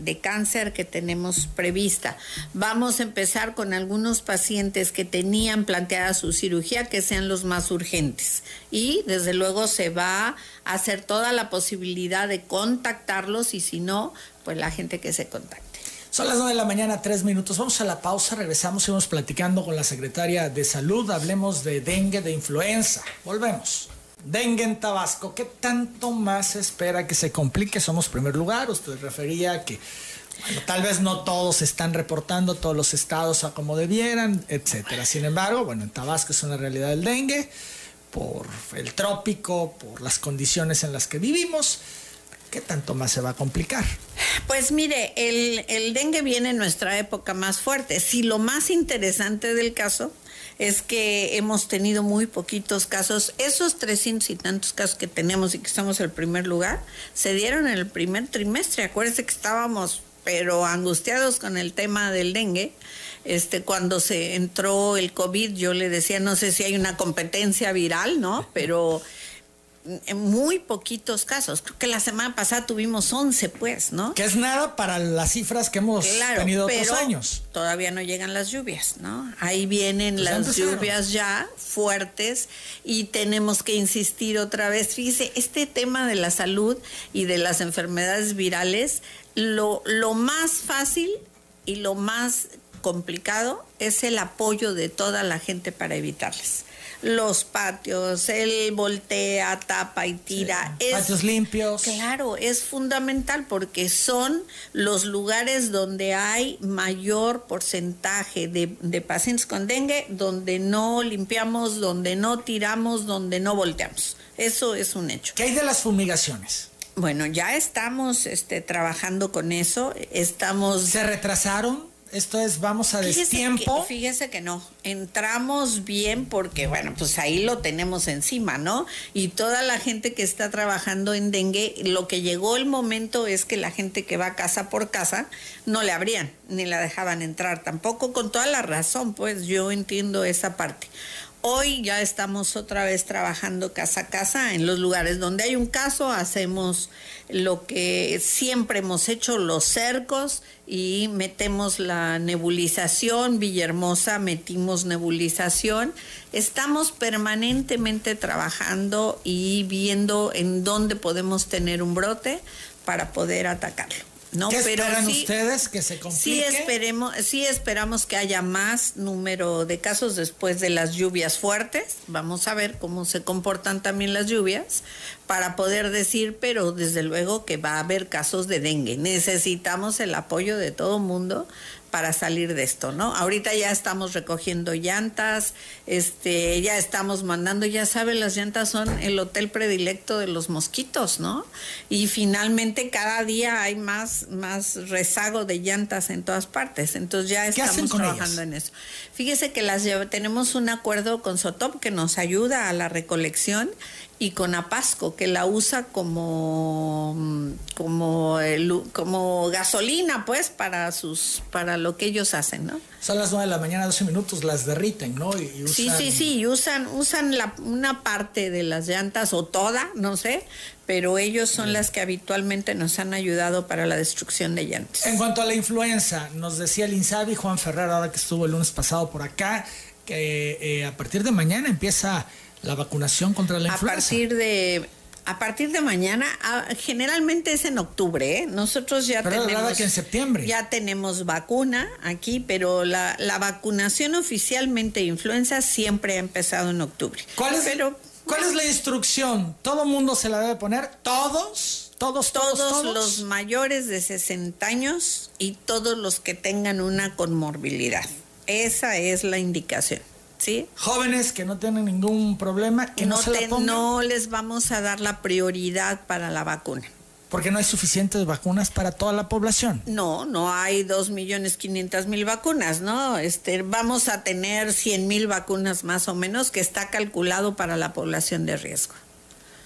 de cáncer que tenemos prevista. Vamos a empezar con algunos pacientes que tenían planteada su cirugía que sean los más urgentes y desde luego se va a hacer toda la posibilidad de contactarlos y si no, pues la gente que se contacte.
Son las 9 de la mañana, tres minutos. Vamos a la pausa, regresamos, seguimos platicando con la secretaria de Salud. Hablemos de dengue, de influenza. Volvemos. Dengue en Tabasco, ¿qué tanto más espera que se complique? Somos primer lugar, usted refería que tal vez no todos están reportando todos los estados a como debieran, etcétera. Sin embargo, bueno, en Tabasco es una realidad del dengue por el trópico, por las condiciones en las que vivimos. ¿Qué tanto más se va a complicar?
Pues mire, el, el dengue viene en nuestra época más fuerte. Si lo más interesante del caso es que hemos tenido muy poquitos casos. Esos 300 y tantos casos que tenemos y que estamos en el primer lugar, se dieron en el primer trimestre. Acuérdense que estábamos pero angustiados con el tema del dengue. Este, cuando se entró el COVID, yo le decía, no sé si hay una competencia viral, ¿no? Pero muy poquitos casos. Creo que la semana pasada tuvimos 11, pues, ¿no?
Que es nada para las cifras que hemos tenido otros años.
Todavía no llegan las lluvias, ¿no? Ahí vienen pues las lluvias ya fuertes y tenemos que insistir otra vez. Fíjese, este tema de la salud y de las enfermedades virales, lo, lo más fácil y lo más complicado es el apoyo de toda la gente para evitarles los patios, el voltea, tapa y tira.
patios limpios.
Claro, es fundamental porque son los lugares donde hay mayor porcentaje de, de pacientes con dengue, donde no limpiamos, donde no tiramos, donde no volteamos. Eso es un hecho.
¿Qué hay de las fumigaciones?
Bueno, ya estamos este, trabajando con eso. Estamos.
¿Se retrasaron? Esto es, vamos a destiempo.
fíjese que no, entramos bien porque, bueno, pues ahí lo tenemos encima, ¿no? Y toda la gente que está trabajando en dengue, lo que llegó el momento es que la gente que va casa por casa no le abrían, ni la dejaban entrar tampoco, con toda la razón, pues yo entiendo esa parte. Hoy ya estamos otra vez trabajando casa a casa en los lugares donde hay un caso, hacemos lo que siempre hemos hecho, los cercos y metemos la nebulización, Villahermosa metimos nebulización. Estamos permanentemente trabajando y viendo en dónde podemos tener un brote para poder atacarlo.
¿No? ¿Qué esperan ustedes que se complique?
Sí, esperemos, sí esperamos que haya más número de casos después de las lluvias fuertes. Vamos a ver cómo se comportan también las lluvias para poder decir, pero desde luego que va a haber casos de dengue. Necesitamos el apoyo de todo mundo para salir de esto, ¿no? Ahorita ya estamos recogiendo llantas, este, ya estamos mandando, ya saben, las llantas son el hotel predilecto de los mosquitos, ¿no? Y finalmente cada día hay más, más rezago de llantas en todas partes, entonces ya estamos trabajando en eso. Fíjese que las tenemos un acuerdo con Sotop que nos ayuda a la recolección y con Apasco, que la usa como, como, como gasolina, pues, para, sus, para lo que ellos hacen, ¿no?
Son las 9 de la mañana, 12 minutos, las derriten, ¿no?
Y Sí, sí, sí, usan, usan la, una parte de las llantas o toda, no sé, pero ellos son las que habitualmente nos han ayudado para la destrucción de llantas.
En cuanto a la influenza, nos decía el Insabi, Juan Ferrer, ahora que estuvo el lunes pasado por acá, que eh, a partir de mañana empieza la vacunación contra la influenza.
A partir de a partir de mañana, generalmente es en octubre, ¿eh? nosotros ya
pero
tenemos
que en septiembre.
ya tenemos vacuna aquí, pero la, la vacunación oficialmente de influenza siempre ha empezado en octubre.
¿Cuál es,
pero,
¿cuál es la instrucción? ¿Todo mundo se la debe poner? ¿Todos? Todos, todos,
todos, los mayores de 60 años y todos los que tengan una conmorbilidad. Esa es la indicación. ¿Sí?
Jóvenes que no tienen ningún problema, que no, se la pongan.
No les vamos a dar la prioridad para la vacuna.
Porque no hay suficientes vacunas para toda la población.
No, no hay dos millones quinientas mil vacunas, ¿no? Este, vamos a tener cien mil vacunas más o menos que está calculado para la población de riesgo.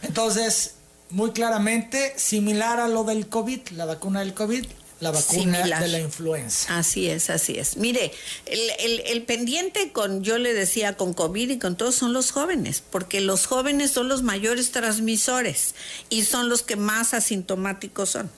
Entonces, muy claramente, similar a lo del COVID, la vacuna del COVID, la vacuna de la influenza.
Así es, así es. Mire, el, el, pendiente con, yo le decía, con COVID y con todo son los jóvenes, porque los jóvenes son los mayores transmisores y son los que más asintomáticos son.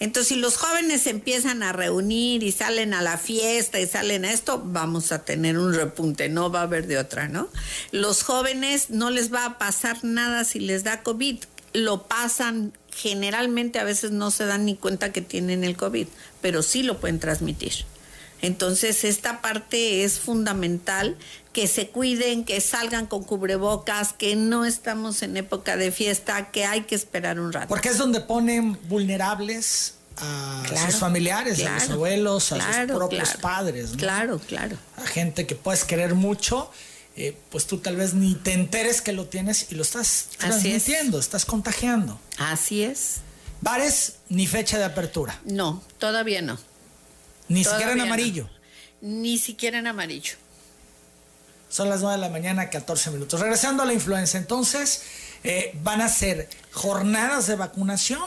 Entonces, si los jóvenes empiezan a reunir y salen a la fiesta y salen a esto, vamos a tener un repunte, no va a haber de otra, ¿no? Los jóvenes no les va a pasar nada si les da COVID, lo pasan generalmente a veces no se dan ni cuenta que tienen el COVID, pero sí lo pueden transmitir. Entonces, esta parte es fundamental, que se cuiden, que salgan con cubrebocas, que no estamos en época de fiesta, que hay que esperar un rato.
Porque es donde ponen vulnerables a sus familiares, a los abuelos, a sus propios padres.
Claro, claro.
A gente que puedes querer mucho eh, pues tú tal vez ni te enteres que lo tienes y lo estás transmitiendo, estás contagiando.
Así es.
Bares, ni fecha de apertura.
No, todavía no.
Ni siquiera en amarillo.
Ni siquiera en amarillo.
Son las 9 de la mañana, 14 minutos. Regresando a la influenza, entonces, eh, van a ser jornadas de vacunación.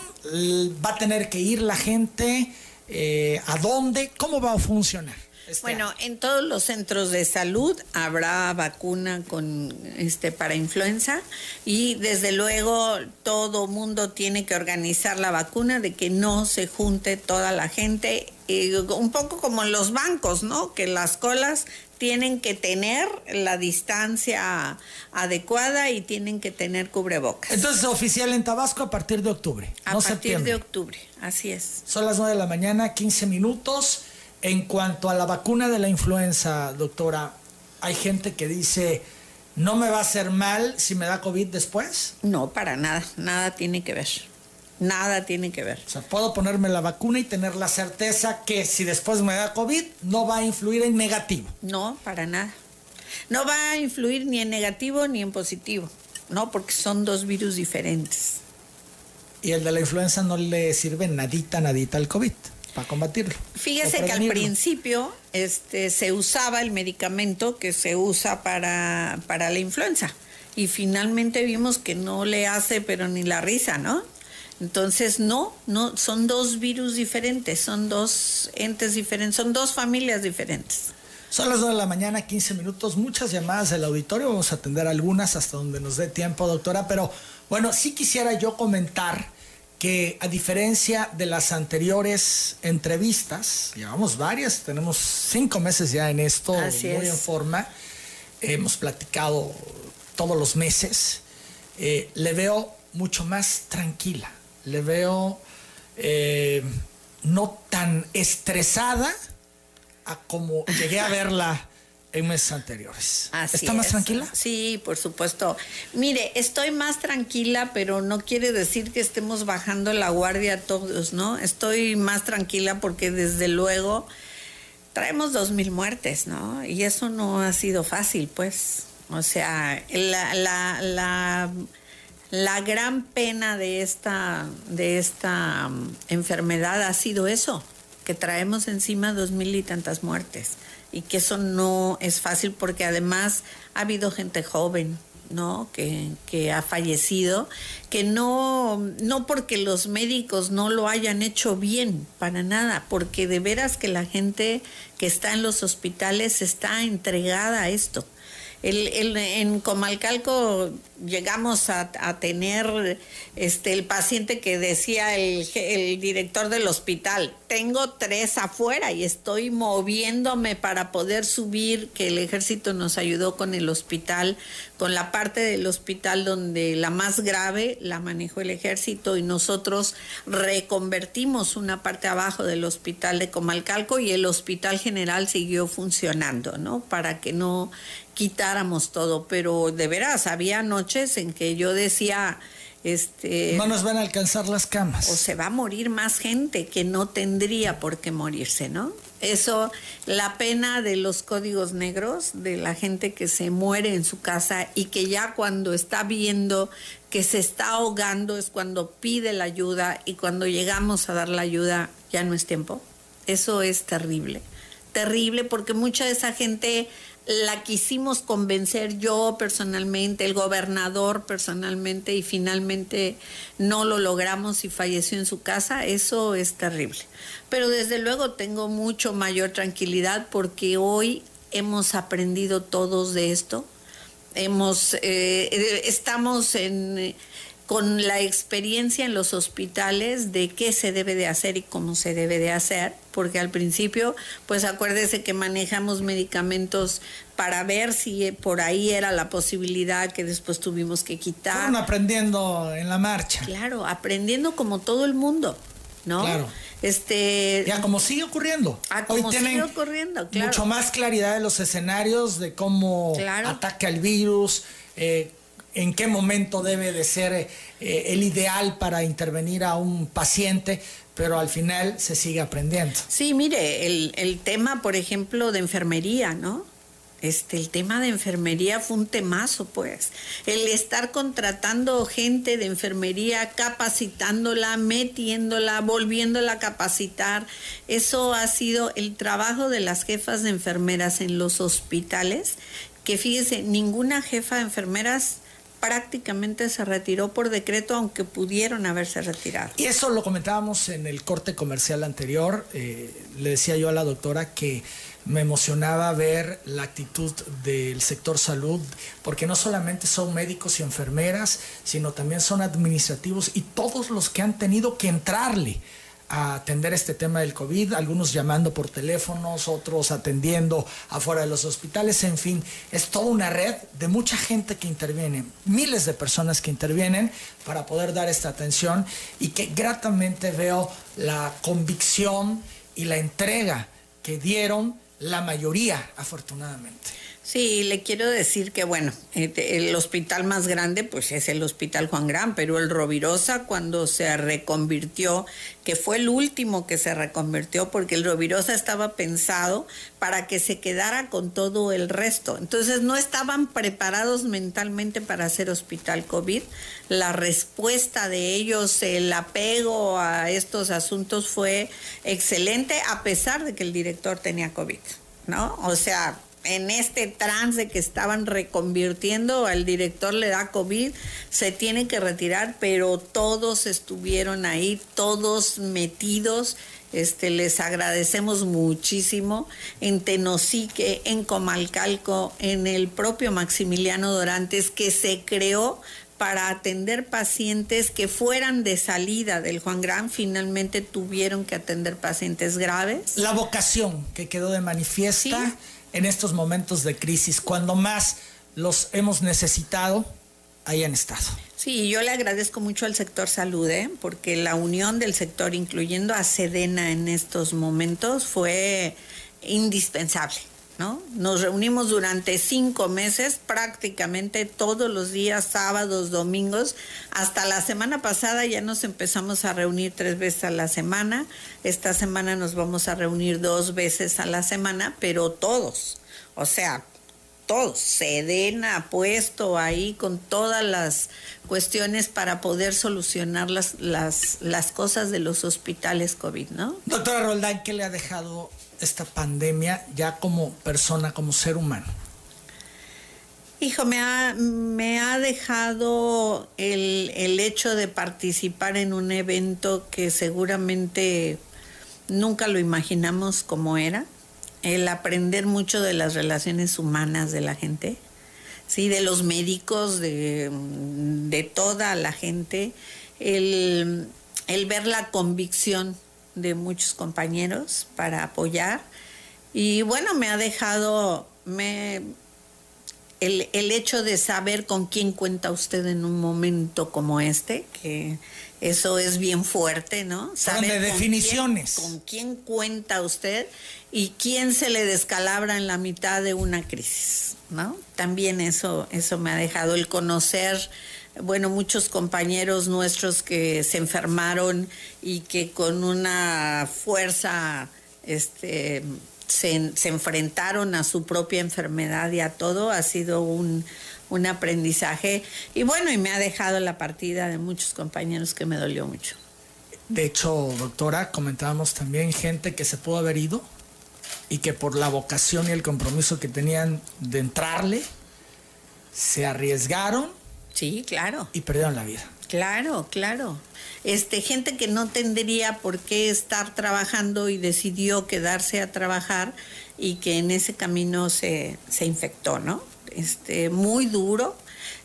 Va a tener que ir la gente. Eh, ¿A dónde? ¿Cómo va a funcionar?
Este bueno, en todos los centros de salud habrá vacuna con este para influenza y desde luego todo mundo tiene que organizar la vacuna de que no se junte toda la gente, un poco como en los bancos, ¿no? Que las colas tienen que tener la distancia adecuada y tienen que tener cubrebocas.
Entonces, oficial en Tabasco a partir de octubre.
A partir de octubre, así es.
Son las 9 de la mañana, 15 minutos. En cuanto a la vacuna de la influenza, doctora, hay gente que dice, ¿no me va a hacer mal si me da COVID después?
No, para nada, nada tiene que ver. Nada tiene que ver.
O sea, puedo ponerme la vacuna y tener la certeza que si después me da COVID no va a influir en negativo.
No, para nada. No va a influir ni en negativo ni en positivo, ¿no? Porque son dos virus diferentes.
¿Y el de la influenza no le sirve nadita, nadita al COVID? Para combatirlo.
Fíjese que al principio este, se usaba el medicamento que se usa para, para la influenza y finalmente vimos que no le hace pero ni la risa, ¿no? Entonces, no, no, son dos virus diferentes, son dos entes diferentes, son dos familias diferentes.
Son las 9 de la mañana, 15 minutos, muchas llamadas del auditorio, vamos a atender algunas hasta donde nos dé tiempo, doctora, pero bueno, sí quisiera yo comentar que a diferencia de las anteriores entrevistas, llevamos varias, tenemos cinco meses ya en esto, muy en forma, hemos platicado todos los meses, eh, le veo mucho más tranquila, le veo eh, no tan estresada a como llegué a verla en meses anteriores. ¿Está más tranquila?
Sí, por supuesto. Mire, estoy más tranquila, pero no quiere decir que estemos bajando la guardia todos, ¿no? Estoy más tranquila porque desde luego traemos dos mil muertes, ¿no? Y eso no ha sido fácil, pues. O sea, la, la, la, la gran pena de esta, de esta um, enfermedad ha sido eso, que traemos encima dos mil y tantas muertes y que eso no es fácil porque además ha habido gente joven, ¿no? Que, que, ha fallecido, que no, no porque los médicos no lo hayan hecho bien, para nada, porque de veras que la gente que está en los hospitales está entregada a esto. El, en Comalcalco llegamos a, tener este el paciente que decía el, el, director del hospital, tengo tres afuera y estoy moviéndome para poder subir, que el ejército nos ayudó con el hospital, con la parte del hospital donde la más grave la manejó el ejército y nosotros reconvertimos una parte abajo del hospital de Comalcalco y el hospital general siguió funcionando, ¿no? Para que no quitáramos todo, pero de veras, había noches en que yo decía, este...
No nos van a alcanzar las camas.
O se va a morir más gente que no tendría por qué morirse, ¿no? Eso, la pena de los códigos negros, de la gente que se muere en su casa y que ya cuando está viendo que se está ahogando es cuando pide la ayuda y cuando llegamos a dar la ayuda ya no es tiempo. Eso es terrible. Terrible porque mucha de esa gente la quisimos convencer yo personalmente, el gobernador personalmente y finalmente no lo logramos y falleció en su casa, eso es terrible. Pero desde luego tengo mucho mayor tranquilidad porque hoy hemos aprendido todos de esto, hemos, eh, estamos en con la experiencia en los hospitales de qué se debe de hacer y cómo se debe de hacer, porque al principio, pues acuérdese que manejamos medicamentos para ver si por ahí era la posibilidad que después tuvimos que quitar.
Fueron aprendiendo en la marcha.
Claro, aprendiendo como todo el mundo. ¿no? Claro. Este,
ya como sigue ocurriendo.
Ah, Hoy sigue ocurriendo,
claro. Mucho más claridad de los escenarios de cómo ataca el virus, eh, en qué momento debe de ser eh, el ideal para intervenir a un paciente, pero al final se sigue aprendiendo.
Sí, mire, el, el tema, por ejemplo, de enfermería, ¿no? Este, el tema de enfermería fue un temazo, pues. El estar contratando gente de enfermería, capacitándola, metiéndola, volviéndola a capacitar, eso ha sido el trabajo de las jefas de enfermeras en los hospitales, que fíjese, ninguna jefa de enfermeras prácticamente se retiró por decreto, aunque pudieron haberse retirado.
Y eso lo comentábamos en el corte comercial anterior. Eh, le decía yo a la doctora que me emocionaba ver la actitud del sector salud, porque no solamente son médicos y enfermeras, sino también son administrativos y todos los que han tenido que entrarle a atender este tema del COVID, algunos llamando por teléfonos, otros atendiendo afuera de los hospitales, en fin, es toda una red de mucha gente que interviene, miles de personas que intervienen para poder dar esta atención y que gratamente veo la convicción y la entrega que dieron la mayoría, afortunadamente.
Sí, le quiero decir que, bueno, este, el hospital más grande, pues es el Hospital Juan Gran, pero el Rovirosa, cuando se reconvirtió, que fue el último que se reconvirtió, porque el Rovirosa estaba pensado para que se quedara con todo el resto. Entonces, no estaban preparados mentalmente para hacer hospital COVID. La respuesta de ellos, el apego a estos asuntos fue excelente, a pesar de que el director tenía COVID, ¿no? O sea, en este trance que estaban reconvirtiendo, al director le da COVID, se tiene que retirar, pero todos estuvieron ahí, todos metidos. Este, les agradecemos muchísimo en Tenosique, en Comalcalco, en el propio Maximiliano Dorantes, que se creó para atender pacientes que fueran de salida del Juan Gran, finalmente tuvieron que atender pacientes graves.
La vocación que quedó de manifiesta en estos momentos de crisis, cuando más los hemos necesitado, hayan estado.
Sí, yo le agradezco mucho al sector salud, ¿eh? porque la unión del sector, incluyendo a Sedena en estos momentos, fue indispensable. ¿No? Nos reunimos durante cinco meses, prácticamente todos los días, sábados, domingos. Hasta la semana pasada ya nos empezamos a reunir tres veces a la semana. Esta semana nos vamos a reunir dos veces a la semana, pero todos. O sea, todos. Sedena puesto ahí con todas las cuestiones para poder solucionar las, las, las cosas de los hospitales COVID, ¿no?
Doctora Roldán, ¿qué le ha dejado esta pandemia ya como persona, como ser humano?
Hijo, me ha, me ha dejado el, el hecho de participar en un evento que seguramente nunca lo imaginamos como era, el aprender mucho de las relaciones humanas de la gente, ¿sí? de los médicos, de, de toda la gente, el, el ver la convicción de muchos compañeros para apoyar. Y bueno, me ha dejado, me, el, el, hecho de saber con quién cuenta usted en un momento como este, que eso es bien fuerte, ¿no?
Saber de definiciones.
Con quién, con quién cuenta usted y quién se le descalabra en la mitad de una crisis, ¿no? También eso, eso me ha dejado el conocer bueno, muchos compañeros nuestros que se enfermaron y que con una fuerza este, se, enfrentaron a su propia enfermedad y a todo, ha sido un, un aprendizaje. Y bueno, y me ha dejado la partida de muchos compañeros que me dolió mucho.
De hecho, doctora, comentábamos también gente que se pudo haber ido y que por la vocación y el compromiso que tenían de entrarle, se arriesgaron
Sí, claro.
Y perdieron la vida.
Claro, claro. Este, gente que no tendría por qué estar trabajando y decidió quedarse a trabajar y que en ese camino se, se infectó, ¿no? Este, muy duro,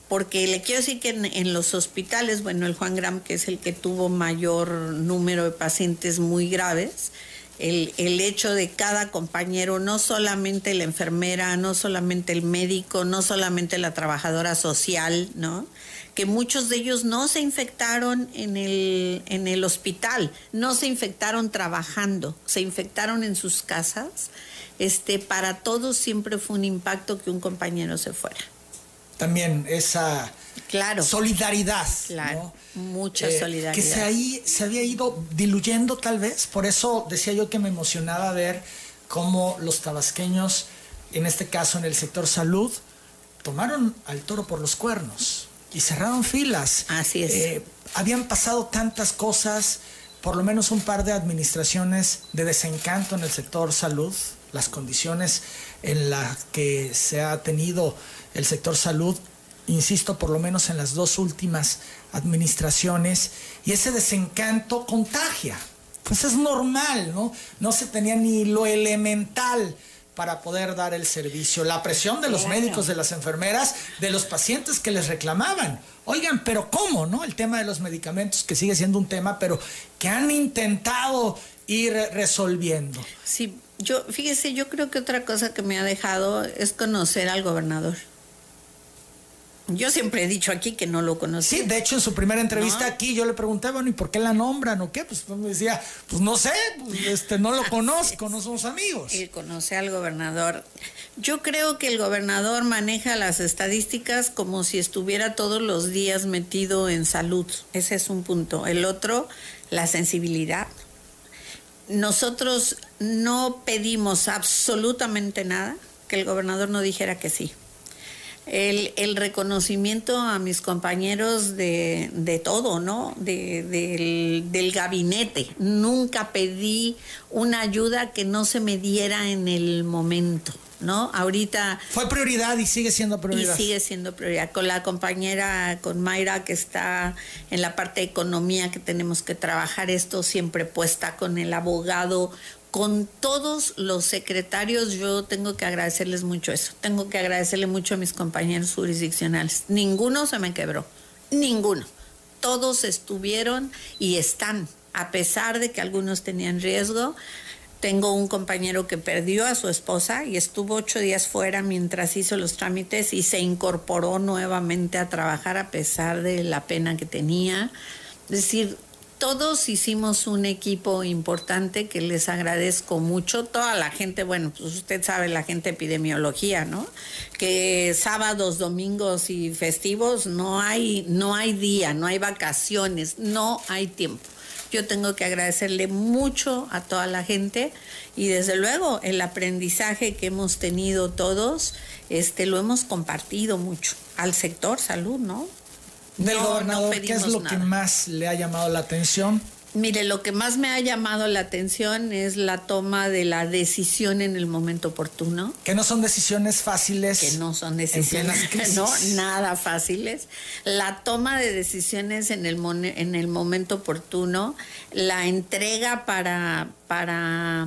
porque le quiero decir que en, en, los hospitales, bueno, el Juan Gram, que es el que tuvo mayor número de pacientes muy graves, el, el, hecho de cada compañero, no solamente la enfermera, no solamente el médico, no solamente la trabajadora social, ¿no? Que muchos de ellos no se infectaron en el, en el hospital, no se infectaron trabajando, se infectaron en sus casas. Este, para todos siempre fue un impacto que un compañero se fuera.
También esa
claro.
solidaridad.
Claro, ¿no? mucha eh, solidaridad.
Que se, ahí, se había ido diluyendo tal vez, por eso decía yo que me emocionaba ver cómo los tabasqueños, en este caso en el sector salud, tomaron al toro por los cuernos y cerraron filas.
Así es.
Eh, habían pasado tantas cosas, por lo menos un par de administraciones de desencanto en el sector salud, las condiciones en las que se ha tenido el sector salud insisto, por lo menos en las dos últimas administraciones, y ese desencanto contagia. Pues es normal, ¿no? No se tenía ni lo elemental para poder dar el servicio. La presión de los claro. médicos, de las enfermeras, de los pacientes que les reclamaban. Oigan, pero ¿cómo, no? El tema de los medicamentos, que sigue siendo un tema, pero que han intentado ir resolviendo.
Sí, yo, fíjese, yo creo que otra cosa que me ha dejado es conocer al gobernador. Yo siempre he dicho aquí que no lo conocía.
Sí, de hecho en su primera entrevista ¿No? aquí yo le pregunté, bueno, ¿y por qué la nombran o qué? Pues me decía, pues no sé, pues, este, no lo *laughs* conozco, no somos amigos.
Él conoce al gobernador. Yo creo que el gobernador maneja las estadísticas como si estuviera todos los días metido en salud. Ese es un punto. El otro, la sensibilidad. Nosotros no pedimos absolutamente nada que el gobernador no dijera que sí el, el, reconocimiento a mis compañeros de, de todo, ¿no? De, del, del, gabinete. Nunca pedí una ayuda que no se me diera en el momento, ¿no? Ahorita...
Fue prioridad y sigue siendo prioridad.
Y sigue siendo prioridad. Con la compañera, con Mayra, que está en la parte de economía, que tenemos que trabajar esto siempre puesta con el abogado con todos los secretarios yo tengo que agradecerles mucho eso. Tengo que agradecerle mucho a mis compañeros jurisdiccionales. Ninguno se me quebró, ninguno. Todos estuvieron y están, a pesar de que algunos tenían riesgo. Tengo un compañero que perdió a su esposa y estuvo ocho días fuera mientras hizo los trámites y se incorporó nuevamente a trabajar a pesar de la pena que tenía. Es decir, todos hicimos un equipo importante que les agradezco mucho. Toda la gente, bueno, pues usted sabe, la gente epidemiología, ¿no? Que sábados, domingos y festivos no hay, no hay día, no hay vacaciones, no hay tiempo. Yo tengo que agradecerle mucho a toda la gente y desde luego el aprendizaje que hemos tenido todos, este, lo hemos compartido mucho al sector salud, ¿no?
Del no, gobernador, no ¿qué es lo nada. que más le ha llamado la atención?
Mire, lo que más me ha llamado la atención es la toma de la decisión en el momento oportuno.
Que no son decisiones fáciles.
Que no son decisiones, *laughs* no, nada fáciles. La toma de decisiones en el, en el momento oportuno, la entrega para, para,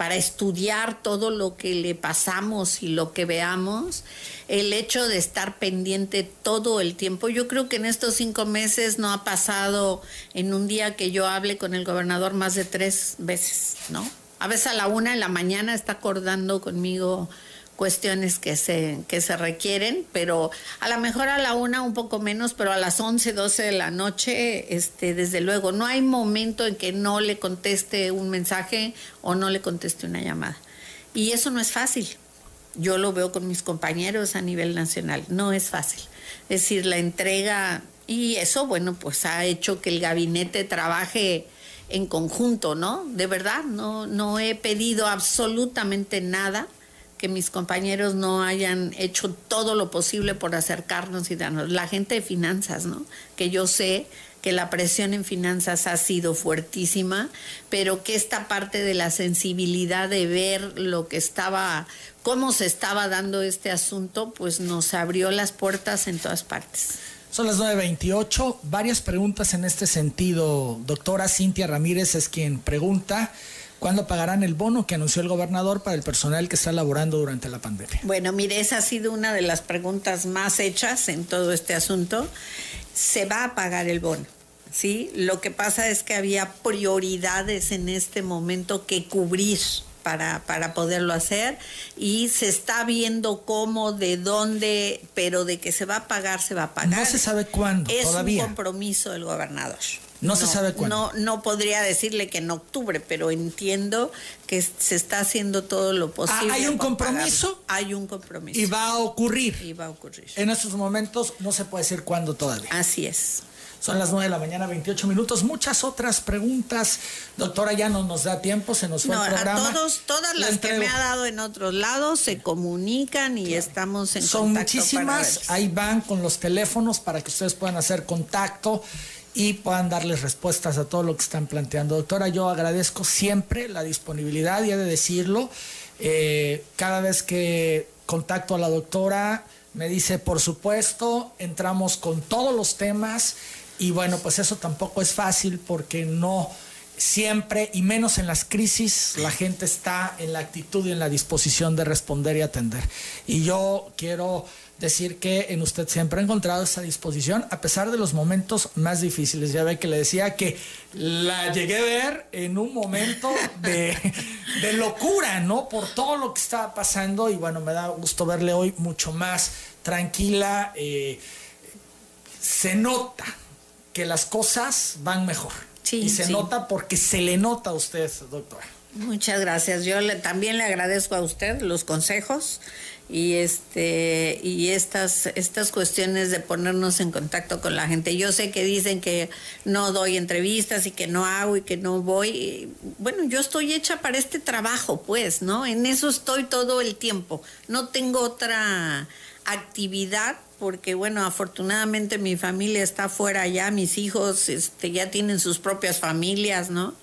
para estudiar todo lo que le pasamos y lo que veamos, el hecho de estar pendiente todo el tiempo. Yo creo que en estos cinco meses no ha pasado en un día que yo hable con el gobernador más de tres veces, ¿no? A veces a la una de la mañana está acordando conmigo cuestiones que se, que se requieren, pero a lo mejor a la una un poco menos, pero a las 11, 12 de la noche, este, desde luego, no hay momento en que no le conteste un mensaje o no le conteste una llamada. Y eso no es fácil. Yo lo veo con mis compañeros a nivel nacional, no es fácil. Es decir, la entrega, y eso, bueno, pues ha hecho que el gabinete trabaje en conjunto, ¿no? De verdad, no, no he pedido absolutamente nada que mis compañeros no hayan hecho todo lo posible por acercarnos y darnos. La gente de finanzas, ¿no? Que yo sé que la presión en finanzas ha sido fuertísima, pero que esta parte de la sensibilidad de ver lo que estaba, cómo se estaba dando este asunto, pues nos abrió las puertas en todas partes.
Son las 9.28. Varias preguntas en este sentido. Doctora Cintia Ramírez es quien pregunta. ¿Cuándo pagarán el bono que anunció el gobernador para el personal que está laborando durante la pandemia?
Bueno, mire, esa ha sido una de las preguntas más hechas en todo este asunto. Se va a pagar el bono. ¿sí? Lo que pasa es que había prioridades en este momento que cubrir para, para poderlo hacer y se está viendo cómo, de dónde, pero de que se va a pagar, se va a pagar.
No se sabe cuándo.
Es
todavía.
un compromiso del gobernador.
No, se sabe cuándo.
No, no podría decirle que en octubre, pero entiendo que se está haciendo todo lo posible.
Ah, ¿Hay un compromiso?
Hay un compromiso.
Y va a ocurrir.
Y va a ocurrir.
En estos momentos no se puede decir cuándo todavía.
Así es.
Son las 9 de la mañana, 28 minutos. Muchas otras preguntas. Doctora, ya no nos da tiempo, se nos fue
No,
el
a
programa.
todos, todas las que me ha dado en otros lados se comunican y estamos en
Son
contacto para
muchísimas. Ahí van con los teléfonos para que ustedes puedan hacer contacto y puedan darles respuestas a todo lo que están planteando. Doctora, yo agradezco siempre la disponibilidad, y he de decirlo. Eh, cada vez que contacto a la doctora, me dice, por supuesto, entramos con todos los temas y bueno, pues eso tampoco es fácil porque no siempre, y menos en las crisis, la gente está en la actitud y en la disposición de responder y atender. Y yo quiero decir que en usted siempre ha encontrado esa disposición, a pesar de los momentos más difíciles. Ya ve que le decía que la llegué a ver en un momento de, locura, ¿no? Por todo lo que estaba pasando y bueno, me da gusto verle hoy mucho más tranquila. eh, se nota que las cosas van mejor.
Sí,
y se
sí.
nota porque se le nota a usted, doctora.
Muchas gracias. Yo le- también le agradezco a usted los consejos y este y estas estas cuestiones de ponernos en contacto con la gente. Yo sé que dicen que no doy entrevistas y que no hago y que no voy. Bueno, yo estoy hecha para este trabajo, pues, ¿no? En eso estoy todo el tiempo. No tengo otra actividad porque bueno, afortunadamente mi familia está fuera ya, mis hijos este, ya tienen sus propias familias, ¿no?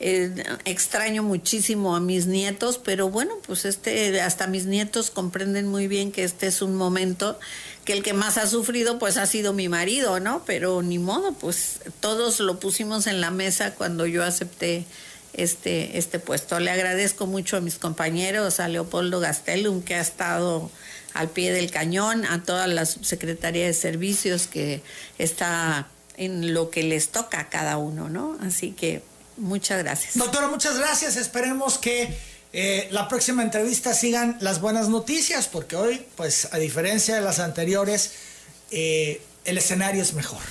Eh, extraño muchísimo a mis nietos, pero bueno, pues este, hasta mis nietos comprenden muy bien que este es un momento que el que más ha sufrido pues ha sido mi marido, ¿no? Pero ni modo, pues todos lo pusimos en la mesa cuando yo acepté este, este puesto. Le agradezco mucho a mis compañeros, a Leopoldo Gastelum, que ha estado al pie del cañón, a toda la subsecretaría de servicios que está en lo que les toca a cada uno, ¿no? Así que muchas gracias.
Doctora, muchas gracias. Esperemos que eh, la próxima entrevista sigan las buenas noticias, porque hoy, pues a diferencia de las anteriores, eh, el escenario es mejor.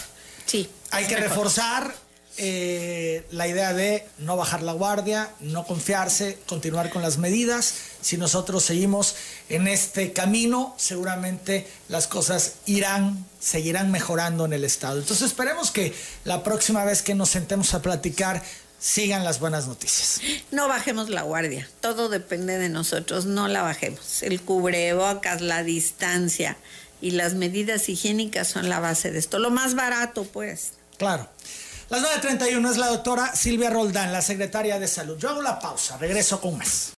Sí.
Hay
es
que
mejor.
reforzar eh, la idea de no bajar la guardia, no confiarse, continuar con las medidas. Si nosotros seguimos en este camino, seguramente las cosas irán, seguirán mejorando en el Estado. Entonces esperemos que la próxima vez que nos sentemos a platicar sigan las buenas noticias.
No bajemos la guardia, todo depende de nosotros, no la bajemos. El cubrebocas, la distancia y las medidas higiénicas son la base de esto. Lo más barato, pues.
Claro. Las 9.31 es la doctora Silvia Roldán, la secretaria de Salud. Yo hago la pausa, regreso con más.